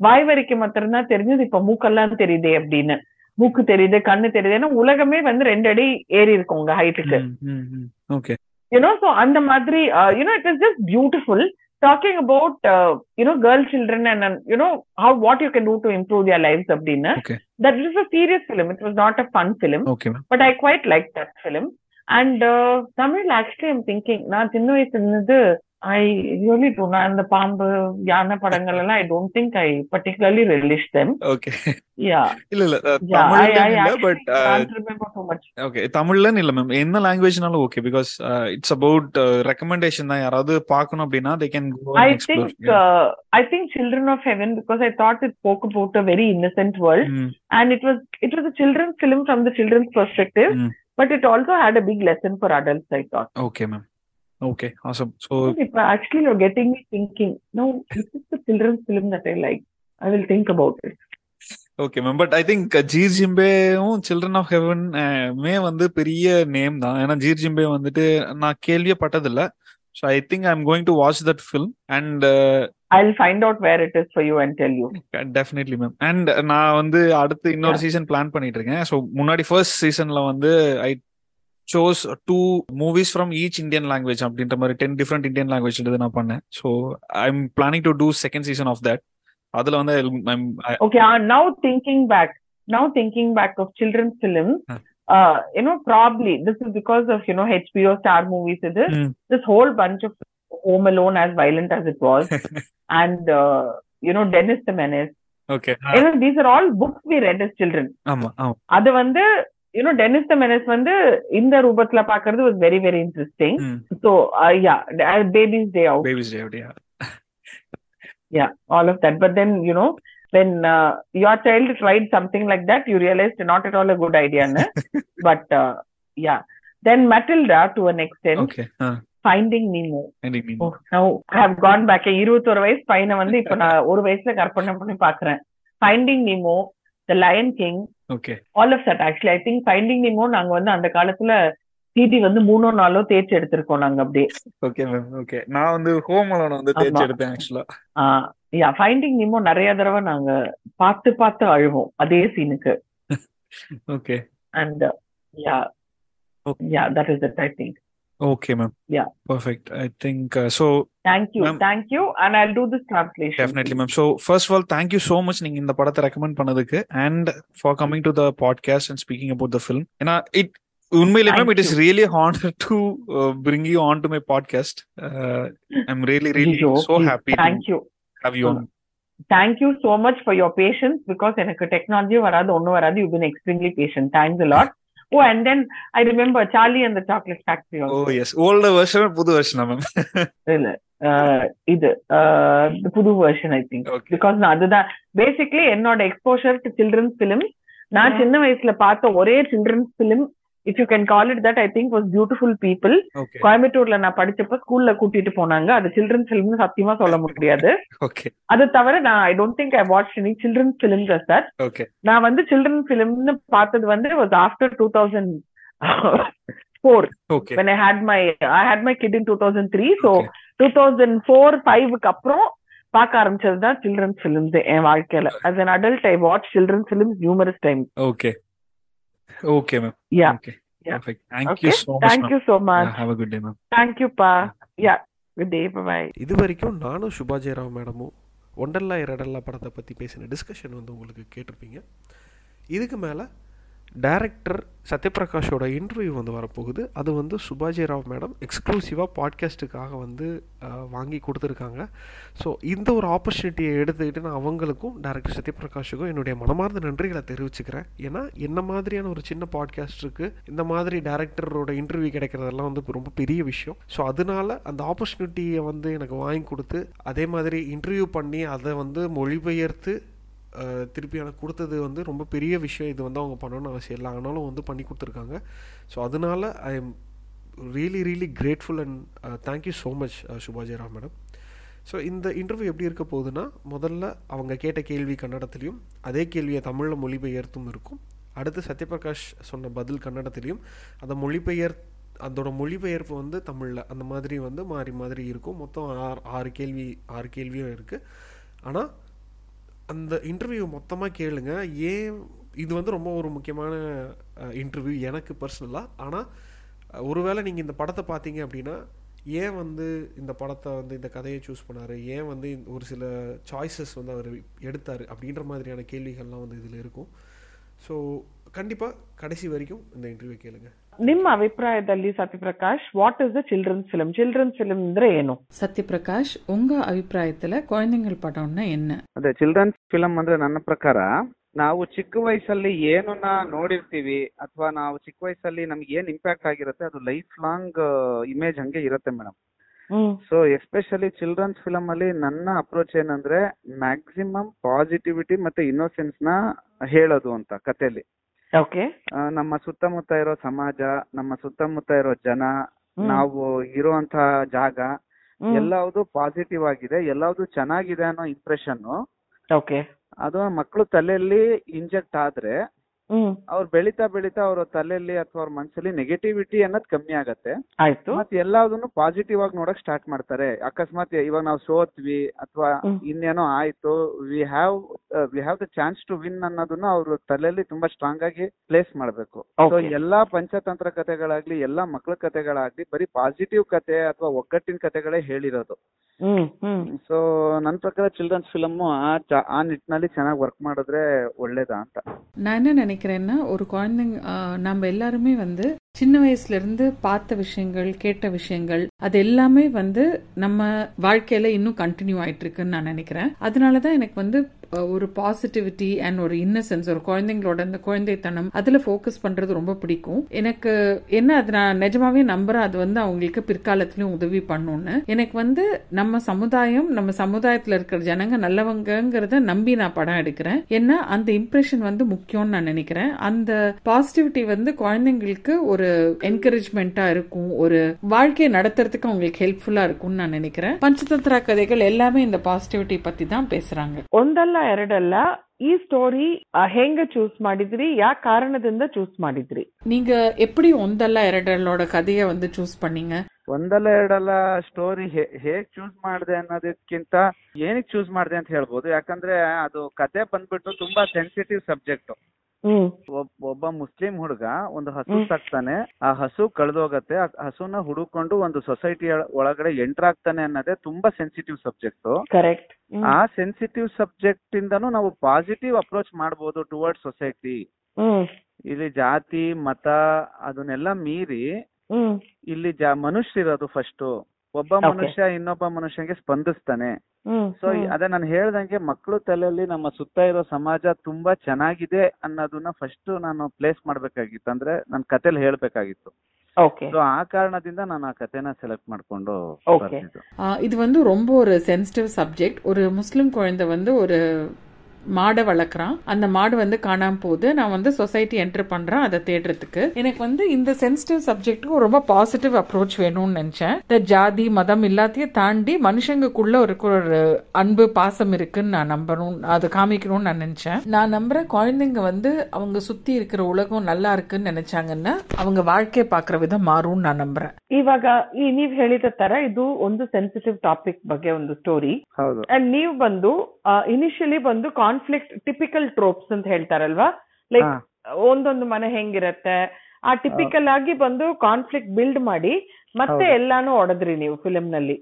Speaker 1: வாய் வரைக்கும் மாத்திரம்தான் தெரிஞ்சது? இப்ப மூக்கெல்லாம் தெரியுதே அப்படின்னு. மூக்கு தெரியுது கண்ணு தெரியுது. ஏன்னா உலகமே வந்து ரெண்டு அடி ஏறி இருக்கும் உங்க ஹைட்டுக்கு
Speaker 2: ஓகே
Speaker 1: யூனோ சோ அந்த மாதிரி you know it is just beautiful talking about you know girl children and you know how what you can do to improve their lifes அப்படின்னு
Speaker 2: Okay.
Speaker 1: That is a serious film it was not a fun film
Speaker 2: okay ma'am
Speaker 1: but I quite like that film and Tamil actually I'm thinking நான் சின்ன வயசுல இருந்து ஐ ரியலி டூ நான் இந்த பாம்பு யானை படங்கள் எல்லாம் I don't think I particularly release them
Speaker 2: okay
Speaker 1: yeah
Speaker 2: இல்ல இல்ல
Speaker 1: ஐ ஐ
Speaker 2: பட் ஓகே தமிழ்லன்னு இல்ல மேம் என்ன லாங்குவேஜ்னாலும் okay because it's about recommendation தான் யாராவது பார்க்கணும் அப்படின்னா they can go
Speaker 1: I think uh, I think Children of Heaven because I thought it spoke about a very innocent world and it was it was a children's film from the children's perspective
Speaker 2: Mm.
Speaker 1: but it also had a big lesson for adults I thought.
Speaker 2: Okay ma'am okay awesome so
Speaker 1: If actually you're getting me thinking, no, this is the children's film that I like. I will think about it.
Speaker 2: Okay ma'am but I think Jeer ஜிம்பேவும் children of heaven மே வந்து பெரிய நேம் தான் ஏன்னா ஜீர் ஜிம்பே வந்துட்டு நான் கேள்வியே பட்டதில்ல so I think I am going to watch that film and
Speaker 1: I'll find out where it is for you and tell you.
Speaker 2: Definitely ma'am and நான் வந்து அடுத்து இன்னொரு. சீசன் பிளான் பண்ணிட்டு இருக்கேன் ஸோ முன்னாடி ஃபர்ஸ்ட் சீசன்ல வந்து I chose two movies from each Indian language அப்படின்ற மாதிரி டென் டிஃப்ரெண்ட் இந்தியன் லாங்குவேஜ் நான் பண்ணேன் so I am planning to do second season of that அதுல வந்து
Speaker 1: uh, uh, you know, probably this is because of, you know, HBO star movies, it is.
Speaker 2: Hmm.
Speaker 1: This whole bunch of Home Alone, as violent as it was, and, uh, you know, Dennis the Menace.
Speaker 2: okay
Speaker 1: You know, these are all books we read as children.
Speaker 2: ஆமா ஆமா
Speaker 1: அது வந்து know டெனிஸ் த மெனஸ் வந்து இந்த ரூபத்துல பாக்குறது very interesting so uh, yeah uh, baby's day out
Speaker 2: baby's day அப்படியா
Speaker 1: yeah all of that but then you know when uh, your child tried something like that you realized not at all a good idea no? but uh, yeah then matilda to an extent
Speaker 2: okay
Speaker 1: finding nemo
Speaker 2: எனக்கு
Speaker 1: oh, now i have gone back இருபத்தொரு வயசு பையனை வந்து இப்ப நான் ஒரு வயசுல கற்பனை பண்ணி பாக்குறேன் finding nemo the lion king all of that actually i think finding nemo நாங்க வந்து அந்த காலத்துல சிடி வந்து மூணோ நாளோ தேய்ச்சி எடுத்திருக்கோம் நாங்க அப்படியே.
Speaker 2: ஓகே மேம் ஓகே நான் வந்து ஹோம் அலோன் வந்து தேய்ச்சி. எடுத்தேன் ஆக்சுவலா
Speaker 1: யா ஃபைண்டிங் நிமோ நிறைய தடவை நாங்க பார்த்து பார்த்து அழுவோம் அதே சீனுக்கு
Speaker 2: okay
Speaker 1: and yeah
Speaker 2: Okay.
Speaker 1: Yeah that is it I think
Speaker 2: okay ma'am
Speaker 1: Yeah.
Speaker 2: Perfect I think so
Speaker 1: thank you
Speaker 2: Ma'am.
Speaker 1: Thank you and I do this translation
Speaker 2: definitely ma'am so first of all thank you so much நீங்க இந்த படத்தை ரெக்கமெண்ட் பண்ணதுக்கு and for coming to the podcast and speaking about the film ஏன்னா இட் உண்மையிலே ma'am
Speaker 1: Thank
Speaker 2: it is
Speaker 1: you.
Speaker 2: Really honour to bring you on to my podcast I am really really so happy
Speaker 1: thank you
Speaker 2: have you on
Speaker 1: thank you so much for your patience because எனக்கு டெக்னாலஜி வராது ஒன்னும் வராது. You been extremely patient thanks a lot oh and then I remember Charlie அந்த chocolate factory
Speaker 2: oh yes old version புது வெர்ஷனா மேம்
Speaker 1: இல்ல இது புது வெர்ஷன் ஐ திங்க் பிகாஸ் நான் அதுதான் பேசிக்லி என்னோட எக்ஸ்போஷர் டு சில்ட்ரன்ஸ் பிலிம் நான் சின்ன வயசுல பார்த்த ஒரே children's film if you can call it that I think was beautiful
Speaker 2: people
Speaker 1: கோயம்புத்தூர்ல நான் படிச்சப்ப ஸ்கூல்ல கூட்டிட்டு போனாங்க. அது சில்ட்ரன்ஸ் பிலிம்னு சத்தியமா சொல்ல முடியாது. அது தவிர நான் I don't think I watch any children's films as
Speaker 2: that
Speaker 1: நான் வந்து சில்ட்ரன் பிலிம்னு பார்த்தது வந்து was after two thousand four
Speaker 2: okay
Speaker 1: when I had my I had my kid in 2003 so
Speaker 2: Okay.
Speaker 1: 2004 5க்கு அப்புறம் பார்க்க ஆரம்பிச்சது தான் சில்ட்ரன்ஸ் ஃபிலிம்ஸ் என் வாழ்க்கையில. As an adult I watched children's films numerous times.
Speaker 2: Okay okay ma'am
Speaker 1: yeah.
Speaker 2: Okay
Speaker 1: Yeah.
Speaker 2: Perfect thank
Speaker 1: okay.
Speaker 2: You so much
Speaker 1: thank you so much.
Speaker 2: Have a good day ma'am
Speaker 1: thank you pa. Yeah. Good day. Bye bye
Speaker 3: இது வரைக்கும் நானும் சுபா ஜெயராம் மேடமும் ஒண்டல்லா இரடல்லா படத்தை பற்றி பேசின டிஸ்கஷன் வந்து உங்களுக்கு கேட்டிருப்பீங்க. இதுக்கு மேலே டேரக்டர் சத்யபிரகாஷோட இன்டர்வியூ வந்து வரப்போகுது. அது வந்து சுபாஜி ராவ் மேடம் எக்ஸ்க்ளூசிவாக பாட்காஸ்ட்டுக்காக வந்து வாங்கி கொடுத்துருக்காங்க. ஸோ இந்த ஒரு ஆப்பர்ச்சுனிட்டியை எடுத்துக்கிட்டு நான் அவங்களுக்கும் டேரக்டர் சத்யபிரகாஷுக்கும் என்னுடைய மனமார்ந்த நன்றிகளை தெரிவிச்சுக்கிறேன். ஏன்னா என்ன மாதிரியான ஒரு சின்ன பாட்காஸ்ட்டுக்கு இந்த மாதிரி டேரக்டரோட இன்டர்வியூ கிடைக்கிறதெல்லாம் வந்து ரொம்ப பெரிய விஷயம். ஸோ அதனால அந்த ஆப்பர்ச்சுனிட்டியை வந்து எனக்கு வாங்கி கொடுத்து அதே மாதிரி இன்டர்வியூ பண்ணி அதை வந்து மொழிபெயர்த்து திருப்பி எனக்கு கொடுத்தது வந்து ரொம்ப பெரிய விஷயம். இது வந்து அவங்க பண்ணணும்னு அவசியம் இல்லை. ஆனாலும் வந்து பண்ணி கொடுத்துருக்காங்க. ஸோ அதனால I am really really grateful and thank you so much Subhajiram madam. So இந்த இன்டர்வியூ எப்படி இருக்க போகுதுன்னா முதல்ல அவங்க கேட்ட கேள்வி கன்னடத்துலேயும் அதே கேள்வியை தமிழில் மொழிபெயர்த்தும் இருக்கும். அடுத்து சத்யபிரகாஷ் சொன்ன பதில் கன்னடத்துலேயும் அந்த மொழிபெயர் அதோட மொழிபெயர்ப்பு வந்து தமிழில் அந்த மாதிரி வந்து மாறி மாதிரி இருக்கும். மொத்தம் ஆறு ஆறு கேள்வி ஆறு கேள்வியும் இருக்குது ஆனால் அந்த இன்டர்வியூ மொத்தமாக கேளுங்க. ஏன் இது வந்து ரொம்ப ஒரு முக்கியமான இன்டர்வியூ எனக்கு பர்சனலாக ஆனால் ஒருவேளை நீங்கள் இந்த படத்தை பார்த்தீங்க அப்படின்னா ஏன் வந்து இந்த படத்தை வந்து இந்த கதையை சூஸ் பண்ணார்? ஏன் வந்து இந்த ஒரு சில சாய்ஸஸ் வந்து அவர் எடுத்தார்? அப்படின்ற மாதிரியான கேள்விகள்லாம் வந்து இதில் இருக்கும். ஸோ கண்டிப்பாக கடைசி வரைக்கும் இந்த இன்டர்வியூ கேளுங்கள்
Speaker 1: ನಿಮ್ಮ ಅಭಿಪ್ರಾಯದಲ್ಲಿ Sathyaprakash what is the children film children film ಅಂದ್ರೆ ಏನು?
Speaker 4: ಸತ್ಯಪ್ರಕಾಶ್ ಉಂಗ ಅಭಿಪ್ರಾಯದಲ್ಲ ಕೊಯಂದೆಂಗಲ್ ಪಡವನ್ನ ಎನ್ನ
Speaker 5: ಅದೇ ಚಿಲ್ಡ್ರನ್ ಫಿಲಂ ಅಂದ್ರೆ ನನ್ನ ಪ್ರಕಾರ ನಾವು ಚಿಕ್ಕ ವಯಸ್ಸಲ್ಲಿ ಏನನ್ನ ನೋಡಿರ್ತೀವಿ ಅಥವಾ ನಾವು ಚಿಕ್ಕ ವಯಸ್ಸಲ್ಲಿ ನಮ್ಗೆ ಏನ್ ಇಂಪ್ಯಾಕ್ಟ್ ಆಗಿರುತ್ತೆ ಅದು ಲೈಫ್ ಲಾಂಗ್ ಇಮೇಜ್ ಹಂಗೆ ಇರುತ್ತೆ
Speaker 1: madam
Speaker 5: so especially children's film ಅಲ್ಲಿ ನನ್ನ ಅಪ್ರೋಚ್ ಏನಂದ್ರೆ ಮ್ಯಾಕ್ಸಿಮಮ್ ಪಾಸಿಟಿವಿಟಿ ಮತ್ತೆ ಇನ್ನೋಸೆನ್ಸ್ನ ಹೇಳೋದು ಅಂತ ಕಥೆಯಲ್ಲಿ
Speaker 1: ಓಕೆ
Speaker 5: ನಮ್ಮ ಸುತ್ತಮುತ್ತ ಇರೋ ಸಮಾಜ ನಮ್ಮ ಸುತ್ತಮುತ್ತ ಇರೋ ಜನ ನಾವು ಇರುವಂತ ಜಾಗ ಎಲ್ಲವುದು ಪಾಸಿಟಿವ್ ಆಗಿದೆ ಎಲ್ಲವುದು ಚೆನ್ನಾಗಿದೆ ಅನ್ನೋ ಇಂಪ್ರೆಷನ್
Speaker 1: ಓಕೆ
Speaker 5: ಅದು ಮಕ್ಕಳು ತಲೆಯಲ್ಲಿ ಇಂಜೆಕ್ಟ್ ಆದ್ರೆ ಅವ್ರು ಬೆಳಿತಾ ಬೆಳಿತಾ ಅವ್ರ ತಲೆಯಲ್ಲಿ ಅಥವಾ ಅವ್ರ ಮನಸ್ಸಲ್ಲಿ ನೆಗೆಟಿವಿಟಿ ಅನ್ನೋದು ಕಮ್ಮಿ ಆಗತ್ತೆ. ಮತ್ತೆ ಎಲ್ಲಾದನ್ನು ಪಾಸಿಟಿವ್ ಆಗಿ ನೋಡಕ್ ಸ್ಟಾರ್ಟ್ ಮಾಡ್ತಾರೆ. ಅಕಸ್ಮಾತ್ ಇವಾಗ ನಾವು ಸೋತ್ವಿ ಅಥವಾ ಇನ್ನೇನೋ ಆಯ್ತು we have we have the chance to win ಅನ್ನೋದನ್ನ ಅವ್ರ ತಲೆಯಲ್ಲಿ ತುಂಬಾ ಸ್ಟ್ರಾಂಗ್ ಆಗಿ ಪ್ಲೇಸ್ ಮಾಡ್ಬೇಕು. ಸೊ ಎಲ್ಲಾ ಪಂಚತಂತ್ರ ಕಥೆಗಳಾಗ್ಲಿ ಎಲ್ಲಾ ಮಕ್ಕಳ ಕಥೆಗಳಾಗ್ಲಿ ಬರೀ ಪಾಸಿಟಿವ್ ಕತೆ ಅಥವಾ ಒಗ್ಗಟ್ಟಿನ ಕಥೆಗಳೇ ಹೇಳಿರೋದು. ಸೊ ನನ್ನ ಪ್ರಕಾರ ಚಿಲ್ಡ್ರನ್ಸ್ ಫಿಲಮ್ ಆ ನಿಟ್ಟಿನಲ್ಲಿ ಚೆನ್ನಾಗಿ ವರ್ಕ್ ಮಾಡಿದ್ರೆ ಒಳ್ಳೇದಾ ಅಂತ.
Speaker 4: நினைக்கிறேன்னா ஒரு குழந்தைங்க நம்ம எல்லாருமே வந்து சின்ன வயசுல இருந்து பார்த்த விஷயங்கள் கேட்ட விஷயங்கள் அது எல்லாமே வந்து நம்ம வாழ்க்கையில இன்னும் கண்டினியூ ஆயிட்டு இருக்குன்னு நான் நினைக்கிறேன். அதனாலதான் எனக்கு வந்து ஒரு பாசிட்டிவிட்டி அண்ட் ஒரு இன்னசென்ஸ் ஒரு குழந்தைங்களோட அந்த குழந்தைத்தனம் அதுல ஃபோக்கஸ் பண்றது ரொம்ப பிடிக்கும். எனக்கு என்ன அது நான் நிஜமாவே நம்புறேன் அது வந்து அவங்களுக்கு பிற்காலத்திலயும் உதவி பண்ணும்னு. எனக்கு வந்து நம்ம சமுதாயம் நம்ம சமுதாயத்துல இருக்கிற ஜனங்க நல்லவங்கங்கிறத நம்பி நான் படம் எடுக்கிறேன். ஏன்னா அந்த இம்ப்ரெஷன் வந்து முக்கியம்னு நான் நினைக்கிறேன். அந்த பாசிட்டிவிட்டி வந்து குழந்தைங்களுக்கு ஒரு ஒரு என்கரேஜ்மெண்ட்டாக இருக்கும் ஒரு வாழ்க்கையை நடத்துறதுக்கு அவங்களுக்கு ஹெல்ப்ஃபுல்லாக இருக்கும்னு நான் நினைக்கிறேன் பஞ்சதந்திரா கதைகள் எல்லாமே இந்த பாசிட்டிவிட்டி பற்றி தான் பேசுகிறாங்க
Speaker 1: ಒಂದಲ್ಲ ಎರಡಲ್ಲ ಈ ಸ್ಟೋರಿ ಹೆಂಗ ಚೂಸ್ ಮಾಡಿದ್ರಿ ಯಾ ಕಾರಣದಿಂದ ಚೂಸ್ ಮಾಡಿದ್ರಿ
Speaker 4: ನೀಗ ಎಪ್ಪಡಿ ಒಂದಲ್ಲ ಎರಡಲ್ಲೋಡ ಕಥೆಯ ಒಂದು ಚೂಸ್ ಪಣ್ಣೀಂಗ
Speaker 5: ಒಂದಲ್ಲ ಎರಡಲ್ಲ ಸ್ಟೋರಿ ಹೇಗ್ ಚೂಸ್ ಮಾಡಿದೆ ಅನ್ನೋದಕ್ಕಿಂತ ಏನಕ್ಕೆ ಚೂಸ್ ಮಾಡಿದೆ ಅಂತ ಹೇಳ್ಬೋದು ಯಾಕಂದ್ರೆ ಅದು ಕತೆ ಬಂದ್ಬಿಟ್ಟು ತುಂಬಾ ಸೆನ್ಸಿಟಿವ್ ಸಬ್ಜೆಕ್ಟ್ ಒಬ್ಬ ಮುಸ್ಲಿಂ ಹುಡುಗ ಒಂದು ಹಸು. ಸಾಕ್ತಾನೆ. ಆ ಹಸು ಕಳೆದೋಗತ್ತೆ. ಆ ಹಸುನ ಹುಡುಕೊಂಡು ಒಂದು ಸೊಸೈಟಿ ಒಳಗಡೆ ಎಂಟರ್ ಆಗ್ತಾನೆ ಅನ್ನೋದೇ ತುಂಬಾ ಸೆನ್ಸಿಟಿವ್ ಸಬ್ಜೆಕ್ಟ್
Speaker 1: ಕರೆಕ್ಟ್
Speaker 5: ಆ ಸೆನ್ಸಿಟಿವ್ ಸಬ್ಜೆಕ್ಟ್ ಇಂದನು ನಾವು ಪಾಸಿಟಿವ್ ಅಪ್ರೋಚ್ ಮಾಡಬಹುದು ಟುವರ್ಡ್ ಸೊಸೈಟಿ ಇಲ್ಲಿ ಜಾತಿ ಮತ ಅದನ್ನೆಲ್ಲ ಮೀರಿ ಇಲ್ಲಿ ಮನುಷ್ಯ ಇರೋದು ಫಸ್ಟ್ ಒಬ್ಬ ಮನುಷ್ಯ ಇನ್ನೊಬ್ಬ ಮನುಷ್ಯನಿಗೆ ಸ್ಪಂದಿಸ್ತಾನೆ. ಸೊ ಅದೇ ನಾನು ಹೇಳ್ದಂಗೆ ಮಕ್ಕಳು ತಲೆಯಲ್ಲಿ ನಮ್ಮ ಸುತ್ತ ಇರೋ ಸಮಾಜ ತುಂಬಾ ಚೆನ್ನಾಗಿದೆ ಅನ್ನೋದನ್ನ ಫಸ್ಟ್ ನಾನು ಪ್ಲೇಸ್ ಮಾಡ್ಬೇಕಾಗಿತ್ತು ಅಂದ್ರೆ ನನ್ನ ಕತೆಲಿ ಹೇಳ್ಬೇಕಾಗಿತ್ತು
Speaker 1: ಓಕೆ
Speaker 5: ಸೊ ಆ ಕಾರಣದಿಂದ ನಾನು ಆ ಕತೆನ ಸೆಲೆಕ್ಟ್ ಮಾಡ್ಕೊಂಡು
Speaker 1: Okay.
Speaker 5: ಬರ್ತಿದ್ದು
Speaker 4: ஆஹ் இது வந்து ரொம்ப ஒரு சென்சிட்டிவ் சப்ஜெக்ட் ஒரு முஸ்லிம் குழந்தை வந்து ஒரு மாடை வளர்க்குறான் அந்த மாடு வந்து காணாம போகுது நான் வந்து சொசைட்டி என்டர் பண்றேன் அதை தேடுறதுக்கு எனக்கு வந்து இந்த சென்சிட்டிவ் சப்ஜெக்ட்டுக்கு ரொம்ப பாசிட்டிவ் அப்ரோச் வேணும்னு நினைச்சேன் இந்த ஜாதி மதம் எல்லாத்தையும் தாண்டி மனுஷங்களுக்குள்ள ஒரு ஒரு அன்பு பாசம் இருக்குன்னு நான் நம்பணும் அது காமிக்கணும்னு நான் நினைச்சேன் நான் நம்புறேன் குழந்தைங்க வந்து அவங்க சுத்தி இருக்கிற உலகம் நல்லா இருக்குன்னு நினைச்சாங்கன்னா அவங்க வாழ்க்கையை பார்க்குற விதம் மாறும்னு நான் நம்புறேன்
Speaker 1: ಇವಾಗ ಈ ನೀವ್ ಹೇಳಿದ ತರ ಇದು ಒಂದು ಸೆನ್ಸಿಟಿವ್ ಟಾಪಿಕ್ ಬಗ್ಗೆ ಒಂದು ಸ್ಟೋರಿ
Speaker 5: ಹೌದು
Speaker 1: ಅಂಡ್ ನೀವು ಬಂದು ಇನಿಷಿಯಲಿ ಬಂದು ಕಾನ್ಫ್ಲಿಕ್ಟ್ ಟಿಪಿಕಲ್ ಟ್ರೋಪ್ಸ್ ಅಂತ ಹೇಳ್ತಾರಲ್ವಾ? ಲೈಕ್ ಒಂದೊಂದು ಮನೆ ಹೆಂಗಿರತ್ತೆ ಆ ಟಿಪಿಕಲ್ ಆಗಿ ಬಂದು ಕಾನ್ಫ್ಲಿಕ್ಟ್ ಬಿಲ್ಡ್ ಮಾಡಿ ಮತ್ತೆ. ಎಲ್ಲಾನು ಹೊಡೆದ್ರಿ ನೀವು ಫಿಲಂನಲ್ಲಿ ನಲ್ಲಿ.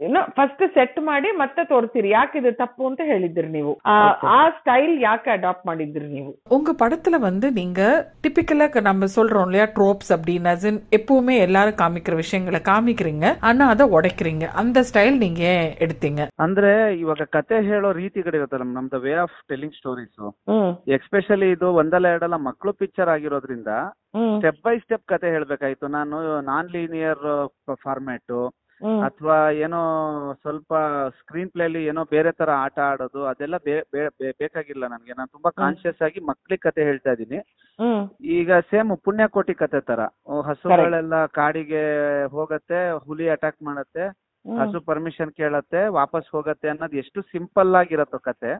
Speaker 1: ಇನ್ನು ಫಸ್ಟ್ ಸೆಟ್ ಮಾಡಿ ಮತ್ತೆ ತೋರಿಸಿರಿ ಯಾಕೆ ಇದು ತಪ್ಪು ಅಂತ ಹೇಳಿದ್ರಿ ನೀವು ಆ ಆ ಸ್ಟೈಲ್ ಯಾಕೆ ಅಡಾಪ್ಟ್ ಮಾಡಿದ್ರಿ ನೀವು
Speaker 4: உங்க படத்துல வந்து நீங்க டிபிக்கலா நம்ம சொல்றோம் இல்லையா ட்ரோப்ஸ் அப்படின்னு as in எப்பவுமே எல்லாரும் காமிக்கிற விஷயங்களை காமிக்கிறீங்க ஆனா அதை உடைக்கிறீங்க அந்த ஸ்டைல் நீங்க ஏன் எடுத்தீங்க
Speaker 5: ಅಂದ್ರೆ ಇವಾಗ ಕತೆ ಹೇಳೋ ರೀತಿಗಳಿರುತ್ತಲ್ಲ ನಮ್ದು way of telling stories
Speaker 1: hmm
Speaker 5: especially ಇದು ಒಂದಲ್ಲ ಎರಡಲ್ಲ ಮಕ್ಕಳು ಪಿಕ್ಚರ್ ಆಗಿರೋದ್ರಿಂದ
Speaker 1: ಹ್ಮ್
Speaker 5: ಸ್ಟೆಪ್ ಬೈ ಸ್ಟೆಪ್ ಕತೆ ಹೇಳ್ಬೇಕಾಯ್ತು ನಾನು ನಾನ್ ಲೀನಿಯರ್ ಫಾರ್ಮ್ಯಾಟ್
Speaker 1: ಹ್ಮ್
Speaker 5: ಅಥವಾ ಏನೋ ಸ್ವಲ್ಪ ಸ್ಕ್ರೀನ್ ಅಲ್ಲಿ ಏನೋ ಬೇರೆ ತರ ಆಟ ಆಡೋದು ಅದೆಲ್ಲ ಬೇಕಾಗಿಲ್ಲ ನನ್ಗೆ. ನಾನು ತುಂಬಾ ಕಾನ್ಶಿಯಸ್ ಆಗಿ ಮಕ್ಳಿಗೆ ಕತೆ ಹೇಳ್ತಾ ಇದ್ದೀನಿ. ಈಗ ಸೇಮ್ ಪುಣ್ಯಕೋಟಿ ಕತೆ ತರ. ಹಸುಗಳೆಲ್ಲ ಕಾಡಿಗೆ ಹೋಗತ್ತೆ ಹುಲಿ ಅಟ್ಯಾಕ್ ಮಾಡತ್ತೆ ಹಸು ಪರ್ಮಿಷನ್ ಕೇಳತ್ತೆ ವಾಪಸ್ ಹೋಗತ್ತೆ ಅನ್ನೋದು ಎಷ್ಟು ಸಿಂಪಲ್ ಆಗಿರತ್ತೋ ಕತೆ.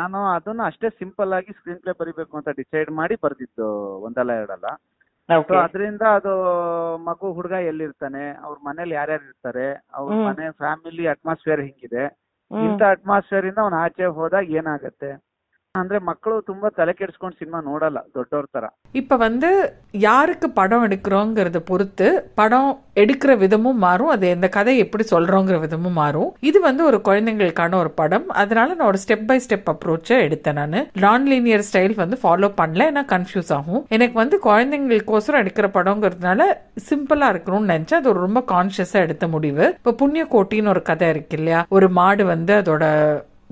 Speaker 5: ನಾನು ಅದನ್ನ ಅಷ್ಟೇ ಸಿಂಪಲ್ ಆಗಿ ಸ್ಕ್ರೀನ್ ಪ್ಲೇ ಬರಿಬೇಕು ಅಂತ ಡಿಸೈಡ್ ಮಾಡಿ ಬರ್ದಿದ್ದು ಒಂದಲ್ಲ ಎರಡಲ್ಲ. ಸೊ ಅದರಿಂದ ಅದು ಮಗು ಹುಡುಗ ಎಲ್ಲಿರ್ತಾನೆ ಅವ್ರ ಮನೇಲಿ ಯಾರ್ಯಾರು ಇರ್ತಾರೆ ಅವ್ರ. ಮನೆ ಫ್ಯಾಮಿಲಿ ಅಟ್ಮಾಸ್ಫಿಯರ್ ಹಿಂಗಿದೆ ಇಂತ ಅಟ್ಮಾಸ್ಫಿಯರ್ ಇಂದ ಅವ್ನ ಆಚೆ ಹೋದಾಗ ಏನಾಗತ್ತೆ? ಅಂದ್ರೆ ಮಕ್ಕಳು ತುಂಬಾ ತಲೆ ಕೆಡ್ಸ್ಕೊಂಡ್ ಸಿನಿಮಾ ನೋಡಲ್ಲ ದೊಡ್ಡವ್ರ ತರ
Speaker 4: இப்ப வந்து யாருக்கு படம் எடுக்கிறோங்கிறத பொறுத்து படம் எடுக்கிற விதமும் மாறும் அது இந்த கதை எப்படி சொல்றோங்கிற விதமும் மாறும் இது வந்து ஒரு குழந்தைங்களுக்கான ஒரு படம் அதனால நான் ஒரு ஸ்டெப் பை ஸ்டெப் அப்ரோச்சை எடுத்தேன் நான் நான் லீனியர் ஸ்டைல் வந்து ஃபாலோ பண்ணல ஏன்னா கன்ஃபியூஸ் ஆகும் எனக்கு வந்து குழந்தைங்களுக்கோசரம் எடுக்கிற படங்கிறதுனால சிம்பிளா இருக்கணும்னு நினைச்சேன் அது ஒரு ரொம்ப கான்சியஸா எடுத்த முடிவு இப்ப புண்ணியக்கோட்டின்னு ஒரு கதை இருக்கு இல்லையா ஒரு மாடு வந்து அதோட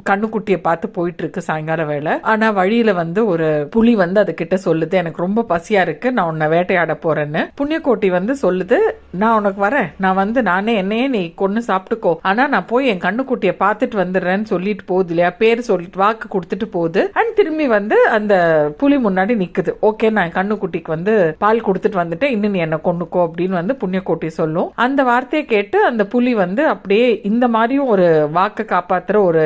Speaker 4: கண்ணுக்குட்டியை பார்த்து போயிட்டு இருக்கு சாயங்கால வேலை ஆனா வழியில வந்து ஒரு புலி வந்து அது கிட்ட சொல்லுது எனக்கு ரொம்ப பசியா இருக்கு நான் உன்னை வேட்டையாட போறேன்னு. புண்ணியக்கோட்டி வந்து சொல்லுது நான் உனக்கு வரேன். நான் வந்து நானே என்னையே நீ கொன்னு சாப்பிட்டுக்கோ. ஆனா நான் போய் என் கண்ணுக்குட்டியை பார்த்துட்டு வந்துடுறேன்னு சொல்லிட்டு போகுது இல்லையா? பேர் சொல்லிட்டு வாக்கு கொடுத்துட்டு போகுது. அண்ட் திரும்பி வந்து அந்த புலி முன்னாடி நிக்குது. ஓகே நான் என் கண்ணுக்குட்டிக்கு வந்து பால் கொடுத்துட்டு வந்துட்டேன். இன்னும் நீ என்ன கொண்டுக்கோ அப்படின்னு வந்து புண்ணியக்கோட்டி சொல்லும். அந்த வார்த்தையை கேட்டு அந்த புலி வந்து அப்படியே இந்த மாதிரியும் ஒரு வாக்கை காப்பாத்துற ஒரு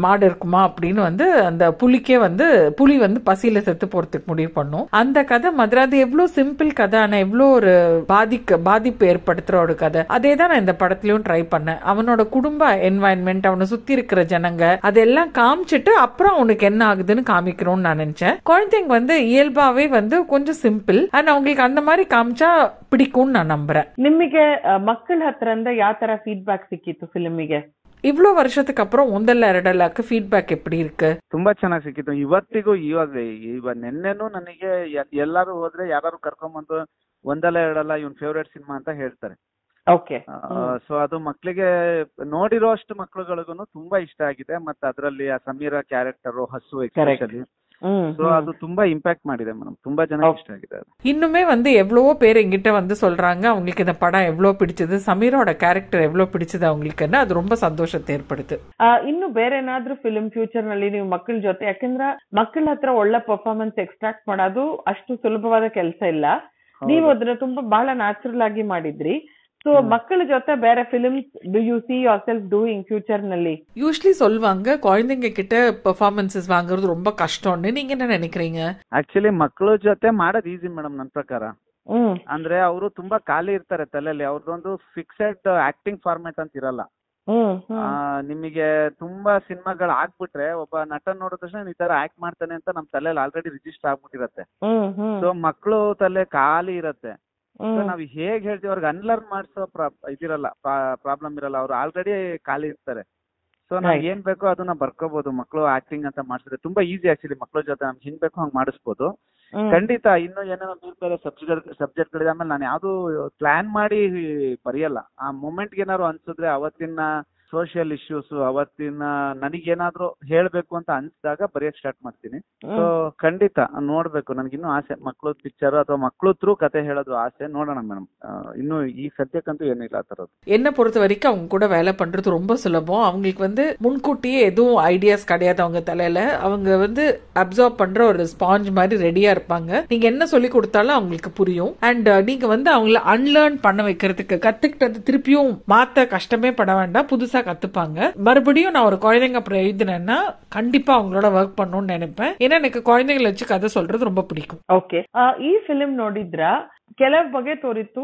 Speaker 4: மாடு இருக்குமா அப்படின்னு வந்து அந்த புலிக்கே வந்து புலி வந்து பசியில செத்து போறதுக்கு முடிவு பண்ணும் அந்த கதை மதுரை அது எவ்வளவு சிம்பிள் கதை ஆனா எவ்வளவு ஒரு பாதிக்க பாதிப்பு ஏற்படுத்துற ஒரு கதை அதே தான் நான் இந்த படத்துலயும் ட்ரை பண்ணேன் அவனோட குடும்ப என்வாயன்மெண்ட் அவனை சுத்தி இருக்கிற ஜனங்க அதெல்லாம் காமிச்சிட்டு அப்புறம் அவனுக்கு என்ன ஆகுதுன்னு காமிக்கணும்னு நான் நினைச்சேன் குழந்தைங்க வந்து இயல்பாவே வந்து கொஞ்சம் சிம்பிள் அண்ட் அவங்களுக்கு அந்த மாதிரி காமிச்சா பிடிக்கும்னு நான் நம்புறேன்
Speaker 1: ನಿಮಗೆ ಆ, ಮಕ್ಕಳ ಹತ್ರದಿಂದ ಯಾವ ತರ ಫೀಡ್ಬ್ಯಾಕ್ ಸಿಕ್ಕಿತ್ತು ಫಿಲ್ಮಿಗೆ
Speaker 4: இவ்வளோ வருஷத்துக்கு அப்புறம் ಒಂದಲ್ಲ ಎರಡಲ್ಲಾಕ ಫೀಡ್ಬ್ಯಾಕ್ எப்படி இருக்கு
Speaker 5: ತುಂಬಾ ಚೆನ್ನಾಗಿ ಸಿಕ್ಕಿತ್ತು ಇವತ್ತಿಗೂ ಇವಾಗ ಇವಾಗ ನಿನ್ನೆನೂ ನನಗೆ ಎ- ಎಲ್ಲಾರು ಹೋದ್ರೆ ಯಾರು ಕರ್ಕೊಂಬಂದು ಒಂದಲ್ಲ ಎರಡಲ್ಲ ಇವ್ನ ಫೇವ್ರೇಟ್ ಸಿನಿಮಾ ಅಂತ ಹೇಳ್ತಾರೆ
Speaker 1: ಓಕೆ
Speaker 5: ಸೊ ಅದು ಮಕ್ಳಿಗೆ ನೋಡಿರೋ ಅಷ್ಟು ಮಕ್ಳುಗಳಿಗೂ ತುಂಬಾ ಇಷ್ಟ ಆಗಿದೆ ಮತ್ತೆ ಅದರಲ್ಲಿ ಆ ಸಮೀರಾ ಕ್ಯಾರೆಕ್ಟರ್ ಹಸು ಎಕ್ಸ್ಪೆಷಲಿ
Speaker 1: ಹ್ಮ್
Speaker 5: ಸೊ ಅದು ತುಂಬಾ ಇಂಪ್ಯಾಕ್ಟ್ ಮಾಡಿದೆ ಮೇಡಮ್ ತುಂಬಾ ಚೆನ್ನಾಗಿ ಇಷ್ಟ ಆಗಿದೆ ಅದು
Speaker 4: இன்னுமே வந்து எவ்வளவோ பேர் எங்கிட்ட வந்து சொல்றாங்க அவங்களுக்கு இந்த படம் எவ்வளவு பிடிச்சது ಸಮೀರೋட ಕ್ಯಾರೆಕ್ಟರ್ எவ்வளவு பிடிச்சது ಅವங்களுக்குನ್ನ ಅದು ரொம்ப ಸಂತೋಷತೆ
Speaker 1: ಏರ್ಪಡುತ್ತೆ ಇನ್ನು ಬೇರೆ ಏನಾದ್ರೂ ಫಿಲ್ಮ್ ಫ್ಯೂಚರ್ ನಲ್ಲಿ ನೀವು ಮಕ್ಕಳ ಜೊತೆ ಯಾಕಂದ್ರೆ ಮಕ್ಕಳ ಹತ್ರ ಒಳ್ಳೆ ಪರ್ಫಾರ್ಮೆನ್ಸ್ ಎಕ್ಸ್ಟ್ರಾಕ್ಟ್ ಮಾಡೋದು ಅಷ್ಟು ಸುಲಭವಾದ ಕೆಲಸ ಇಲ್ಲ ನೀವು ಅದನ್ನ ತುಂಬಾ ಬಹಳ ನ್ಯಾಚುರಲ್ ಆಗಿ ಮಾಡಿದ್ರಿ ಸೊ ಮಕ್ಕಳ ಜೊತೆ ಬೇರೆ films do you see yourself doing future ನಲ್ಲಿ
Speaker 4: யூஸ்வலி சொல்லுவாங்க குழந்தைங்க கிட்ட பெர்ஃபார்மன்சஸ் வாங்குறது ரொம்ப கஷ்டம்னு நீங்க என்ன நினைக்கிறீங்க
Speaker 5: ಆಕ್ಚುಲಿ ಮಕ್ಳ ಜೊತೆ ಮಾಡೋದು ಈಸಿ ಮೇಡಮ್ ನನ್ನ ಪ್ರಕಾರ
Speaker 1: ಹ್ಮ್
Speaker 5: ಅಂದ್ರೆ ಅವರು ತುಂಬಾ ಖಾಲಿ ಇರ್ತಾರೆ ತಲೆಯಲ್ಲಿ ಅವ್ರದ್ದೊಂದು ಫಿಕ್ಸೆಡ್ ಆಕ್ಟಿಂಗ್ ಫಾರ್ಮೆಟ್ ಅಂತ ಇರಲ್ಲ
Speaker 1: ಹ್ಮ್
Speaker 5: ಆ,
Speaker 1: ಹ್ಮ್
Speaker 5: ನಿಮಗೆ ತುಂಬಾ ಸಿನಿಮಾಗಳು ಆಗ್ಬಿಟ್ರೆ ಒಬ್ಬ ನಟ ನೋಡಿದ ತಕ್ಷಣ ಈ ತರ ಆಕ್ಟ್ ಮಾಡ್ತಾನೆ ಅಂತ ನಮ್ ತಲೆಯಲ್ಲಿ ಆಲ್ರೆಡಿ ರಿಜಿಸ್ಟರ್ ಆಗ್ಬಿಟ್ಟಿರತ್ತೆ
Speaker 1: ಹ್ಮ್ ಹ್ಮ್
Speaker 5: ಸೊ ಮಕ್ಳು ತಲೆ ಖಾಲಿ ಇರತ್ತೆ ಸೊ
Speaker 1: ಹ್ಮ್
Speaker 5: ನಾವ್ ಹೇಗ್ ಹೇಳ್ತೀವಿ ಅವ್ರಿಗೆ ಅನ್ಲರ್ನ್ ಮಾಡಿಸೋ ಇದಿರಲ್ಲ ಪ್ರಾಬ್ಲಮ್ ಇರಲ್ಲ ಅವ್ರು ಆಲ್ರೆಡಿ ಖಾಲಿ ಇರ್ತಾರೆ. ಸೊ ನಾವ್. ಏನ್ ಬೇಕೋ ಅದನ್ನ ಬರ್ಕೋಬಹುದು ಮಕ್ಳು ಆಕ್ಟಿಂಗ್ ಅಂತ ಮಾಡ್ಸಿದ್ರೆ. ತುಂಬಾ ಈಸಿ ಆಕ್ಚುಲಿ ಮಕ್ಳ ಜೊತೆ ನಮ್ಗೆ ಹಿಂಗ್ ಬೇಕೋ ಹಂಗ್ ಮಾಡಿಸ್ಬೋದು. ಖಂಡಿತ ಇನ್ನು ಏನೇನೋ ಬೇರೆ ಬೇರೆ ಸಬ್ಜೆಕ್ಟ್ ಸಬ್ಜೆಕ್ಟ್ ಗಳಿದೆ ಆಮೇಲೆ ನಾನು ಯಾವ್ದು ಪ್ಲಾನ್ ಮಾಡಿ ಬರೆಯಲ್ಲ. ಆ ಮೂಮೆಂಟ್ ಏನಾದ್ರು ಅನ್ಸಿದ್ರೆ ಅವತ್ತಿನ ಸೋಷಿಯಲ್ ಇಶ್ಯೂಸ್ ಅವತ್ತಿನ ನನಗೇನಾದ್ರೂ ಹೇಳ್ಬೇಕು ಅಂತ ಅನ್ಸಿದಾಗ ಬರೆಯಕ್ ಸ್ಟಾರ್ಟ್ ಮಾಡ್ತೀನಿ ಸೊ ಖಂಡಿತ ನೋಡ್ಬೇಕು ನನ್ಗಿನ್ನೂ ಆಸೆ ಮಕ್ಳು ಪಿಕ್ಚರ್ ಅಥವಾ ಮಕ್ಳು ಥ್ರೂ ಕತೆ ಹೇಳೋದು ಆಸೆ ನೋಡೋಣ ಮೇಡಮ್ ಇನ್ನು ಈ ಸದ್ಯಕ್ಕಂತೂ ಏನಿಲ್ಲ ಆ ತರದ್ದು
Speaker 4: என்ன பொறுத்த வரைக்கும் அவங்க கூட வேலை பண்றது ரொம்ப சுலபம் அவங்களுக்கு வந்து முன்கூட்டியே எதுவும் ஐடியாஸ் கிடையாது அவங்க தலையில அவங்க வந்து அப்சார்ப் பண்ற ஒரு ஸ்பாஞ்ச் மாதிரி ரெடியா இருப்பாங்க நீங்க என்ன சொல்லி கொடுத்தாலும் அவங்களுக்கு புரியும் அண்ட் நீங்க வந்து அவங்கள அன்லேர்ன் பண்ண வைக்கிறதுக்கு கத்துக்கிட்டது திருப்பியும் மாத்த கஷ்டமே பட வேண்டாம் புதுசா கத்துப்பாங்க மறுபடியும் நான் ஒரு குழந்தைங்க அப்புறம் எழுதினேன்னா கண்டிப்பா அவங்களோட ஒர்க் பண்ணணும்னு நினைப்பேன் ஏன்னா எனக்கு குழந்தைங்களை வச்சு கதை சொல்றது ரொம்ப பிடிக்கும்
Speaker 1: ಓಕೆ ಈ ಫಿಲ್ಮ್ ನೋಡಿದ್ರ ಕೆಲವ್ ಬಗೆ ತೋರಿತ್ತು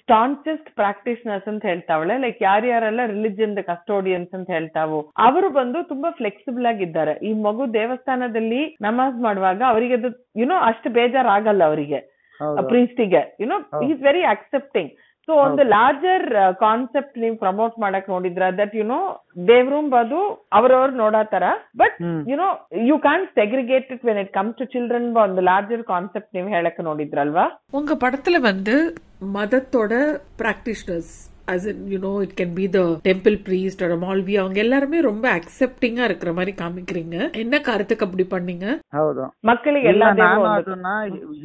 Speaker 1: ಸ್ಟಾನ್ಚೆಸ್ಟ್ ಪ್ರಾಕ್ಟೀಸ್ನರ್ಸ್ ಅಂತ ಹೇಳ್ತಾವಳೆ ಲೈಕ್ ಯಾರ್ಯಾರೆಲ್ಲ ರಿಲಿಜನ್ ಕಸ್ಟೋಡಿಯನ್ಸ್ ಅಂತ ಹೇಳ್ತಾವೋ ಅವರು ಬಂದು ತುಂಬಾ ಫ್ಲೆಕ್ಸಿಬಲ್ ಆಗಿದ್ದಾರೆ ಈ ಮಗು ದೇವಸ್ಥಾನದಲ್ಲಿ ನಮಾಜ್ ಮಾಡುವಾಗ ಅವರಿಗೆ ಅದು ಯುನೋ ಅಷ್ಟು ಬೇಜಾರಾಗಲ್ಲ ಅವರಿಗೆ ಪ್ರೀಸ್ಟಿಗೆ you know is very accepting
Speaker 6: so ಒಂದು ಲಾರ್ಜರ್ ಕಾನ್ಸೆಪ್ಟ್ ನೀವು ಪ್ರಮೋಟ್ ಮಾಡಕ್ ನೋಡಿದ್ರ ದಟ್ ಯು ನೋ ದೇವ್ರುಂಬದು ಅವ್ರವ್ರು ನೋಡಾತರ but
Speaker 5: hmm
Speaker 6: you know you can segregate it when it comes to children ಒಂದು ಲಾರ್ಜರ್ ಕಾನ್ಸೆಪ್ಟ್ ನೀವು ಹೇಳಕ್ ನೋಡಿದ್ರಲ್ವಾ
Speaker 4: உங்க படத்துல வந்து மதத்தோட practitioners As in you know it can be the temple priest ஒரு மால்வி அவங்க எல்லாருமே ரொம்ப அக்செப்டிங்கா இருக்கிற மாதிரி காமிக்கிறீங்க என்ன காரணத்துக்கு அப்படி பண்ணீங்க
Speaker 5: ಹೌದು
Speaker 6: ಮಕ್ಕಳಿಗೆ
Speaker 5: ಇಲ್ಲ
Speaker 6: ಎಲ್ಲ
Speaker 5: ನಾನು
Speaker 6: ದೇವ್ರು ಒಂದು-
Speaker 5: ಅದನ್ನ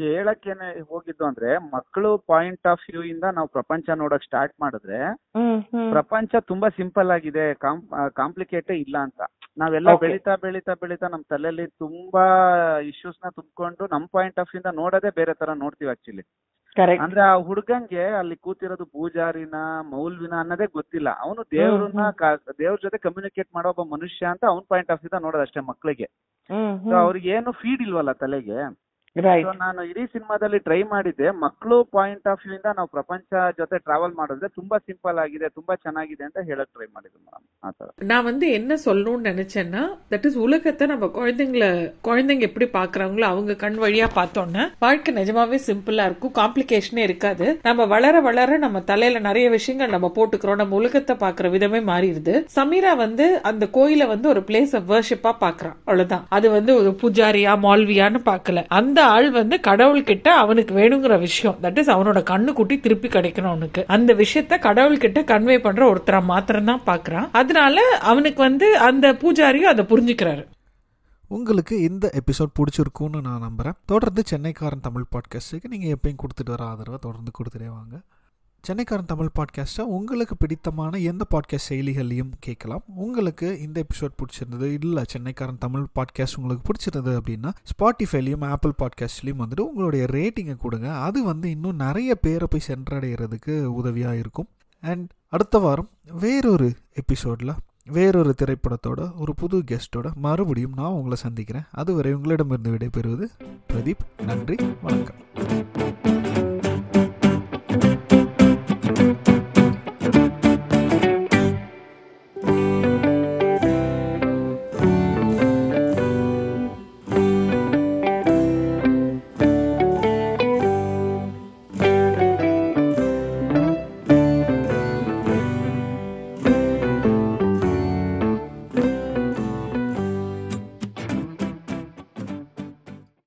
Speaker 5: ಹೇಳಕ್ಕೇನೆ ಹೋಗಿದ್ದು ಅಂದ್ರೆ ಮಕ್ಕಳು ಪಾಯಿಂಟ್ ಆಫ್ ವ್ಯೂ ಇಂದ ನಾವು ಪ್ರಪಂಚ ನೋಡಕ್ ಸ್ಟಾರ್ಟ್ ಮಾಡಿದ್ರೆ
Speaker 6: ಹ್ಮ್ ಹ್ಮ್
Speaker 5: ಪ್ರಪಂಚ ತುಂಬಾ ಸಿಂಪಲ್ ಆಗಿದೆ ಕಾಂಪ್ಲಿಕೇಟೇ ಇಲ್ಲ ಅಂತ ನಾವೆಲ್ಲ
Speaker 6: Okay.
Speaker 5: ಬೆಳಿತಾ ಬೆಳಿತಾ ಬೆಳಿತಾ ನಮ್ ತಲೆಯಲ್ಲಿ ತುಂಬಾ ಇಶ್ಯೂಸ್ ನ ತುಂಬಿಕೊಂಡು ನಮ್ ಪಾಯಿಂಟ್ ಆಫ್ ಇಂದ ನೋಡೋದೇ ಬೇರೆ ತರ ನೋಡ್ತೀವಿ ಆಕ್ಚುಲಿ
Speaker 6: ಕರೆಕ್ಟ್
Speaker 5: ಅಂದ್ರೆ ಆ ಹುಡುಗಂಗೆ ಅಲ್ಲಿ ಕೂತಿರೋದು ಪೂಜಾರಿನ ಮೌಲ್ವಿನ ಅನ್ನೋದೇ ಗೊತ್ತಿಲ್ಲ. ಅವನು ದೇವ್ರನ್ನ ದೇವ್ರ ಜೊತೆ ಕಮ್ಯುನಿಕೇಟ್ ಮಾಡೋ ಒಬ್ಬ ಮನುಷ್ಯ ಅಂತ ಅವ್ನ ಪಾಯಿಂಟ್ ಆಫ್ ವ್ಯೂ ನೋಡೋದು
Speaker 6: ಅಷ್ಟೇ
Speaker 5: ಮಕ್ಳಿಗೆ. ಅವ್ರಿಗೆ ಏನು ಫೀಡ್ ಇಲ್ವಲ್ಲ ತಲೆಗೆ? ನಾನು ಇಡೀ ಸಿನಿಮಾದಲ್ಲಿ ಟ್ರೈ ಮಾಡಿದ್ದೆ ಮಕ್ಕಳು ಪಾಯಿಂಟ್ ಆಫ್ ವ್ಯೂ ಇಂದ ನಾವು ಪ್ರಪಂಚ ಜೊತೆ ಟ್ರಾವೆಲ್ ಮಾಡಿದ್ರೆ ತುಂಬಾ ಸಿಂಪಲ್ ಆಗಿದೆ ತುಂಬಾ ಚೆನ್ನಾಗಿದೆ ಅಂತ ಹೇಳಕ್ ಟ್ರೈ ಮಾಡಿದ್ದೆ ಮೇಡಮ್ ಆತರ
Speaker 4: நான் வந்து என்ன சொல்லணும்னு நினைச்சேன்னா தட் இஸ் உலகத்தை நம்ம குழந்தைங்கள குழந்தைங்க எப்படி பாக்குறாங்களோ அவங்க கண் வழியா பார்த்தோம்னா வாழ்க்கை நிஜமாவே சிம்பிளா இருக்கும் காம்ப்ளிகேஷனே இருக்காது நம்ம வளர வளர நம்ம தலையில நிறைய விஷயங்கள் நம்ம போட்டுக்கிறோம் நம்ம உலகத்தை பாக்குற விதமே மாறிடுது சமீரா வந்து அந்த கோயில வந்து ஒரு பிளேஸ் ஆஃப் வர்ஷிப்பா பாக்குறான் அவ்வளவுதான் அது வந்து ஒரு பூஜாரியா மால்வியான்னு பார்க்கல அந்த ஆள் வந்து கடவுள்கிட்ட அவனுக்கு வேணுங்கிற விஷயம். தட் இஸ் அவனோட கண்ணு குட்டி திருப்பி கிடைக்கணும் அவனுக்கு. அந்த விஷயத்த கடவுள்கிட்ட கன்வே பண்ற ஒருத்தரா மாத்திரம் தான் பாக்குறான். அதனால அவனுக்கு வந்து அந்த பூஜாரியும் அதை புரிஞ்சுக்கிறாரு.
Speaker 7: உங்களுக்கு இந்த எபிசோட் பிடிச்சிருக்கும்னு நான் நம்புகிறேன் தொடர்ந்து சென்னைக்காரன் தமிழ் பாட்காஸ்ட்டுக்கு நீங்கள் எப்பயும் கொடுத்துட்டு வர ஆதரவை தொடர்ந்து கொடுத்துட்டே வாங்க. சென்னைக்காரன் தமிழ் பாட்காஸ்ட்டை உங்களுக்கு பிடித்தமான எந்த பாட்காஸ்ட் செயலிகள்லையும் கேட்கலாம். உங்களுக்கு இந்த எபிசோட் பிடிச்சிருந்தது இல்லை சென்னைக்காரன் தமிழ் பாட்காஸ்ட் உங்களுக்கு பிடிச்சிருந்தது அப்படின்னா ஸ்பாட்டிஃபைலையும் ஆப்பிள் பாட்காஸ்ட்லேயும் வந்துட்டு உங்களுடைய ரேட்டிங்கை கொடுங்க. அது வந்து இன்னும் நிறைய பேரை போய் சென்றடைகிறதுக்கு உதவியாக இருக்கும். அண்ட் அடுத்த வாரம் வேறொரு எபிசோடில் வேறொரு திரைப்படத்தோட ஒரு புது கெஸ்ட்டோட மறுபடியும் நான் உங்களை சந்திக்கிறேன். அதுவரை உங்களிடமிருந்து விடைபெறுவது பிரதீப். நன்றி வணக்கம்.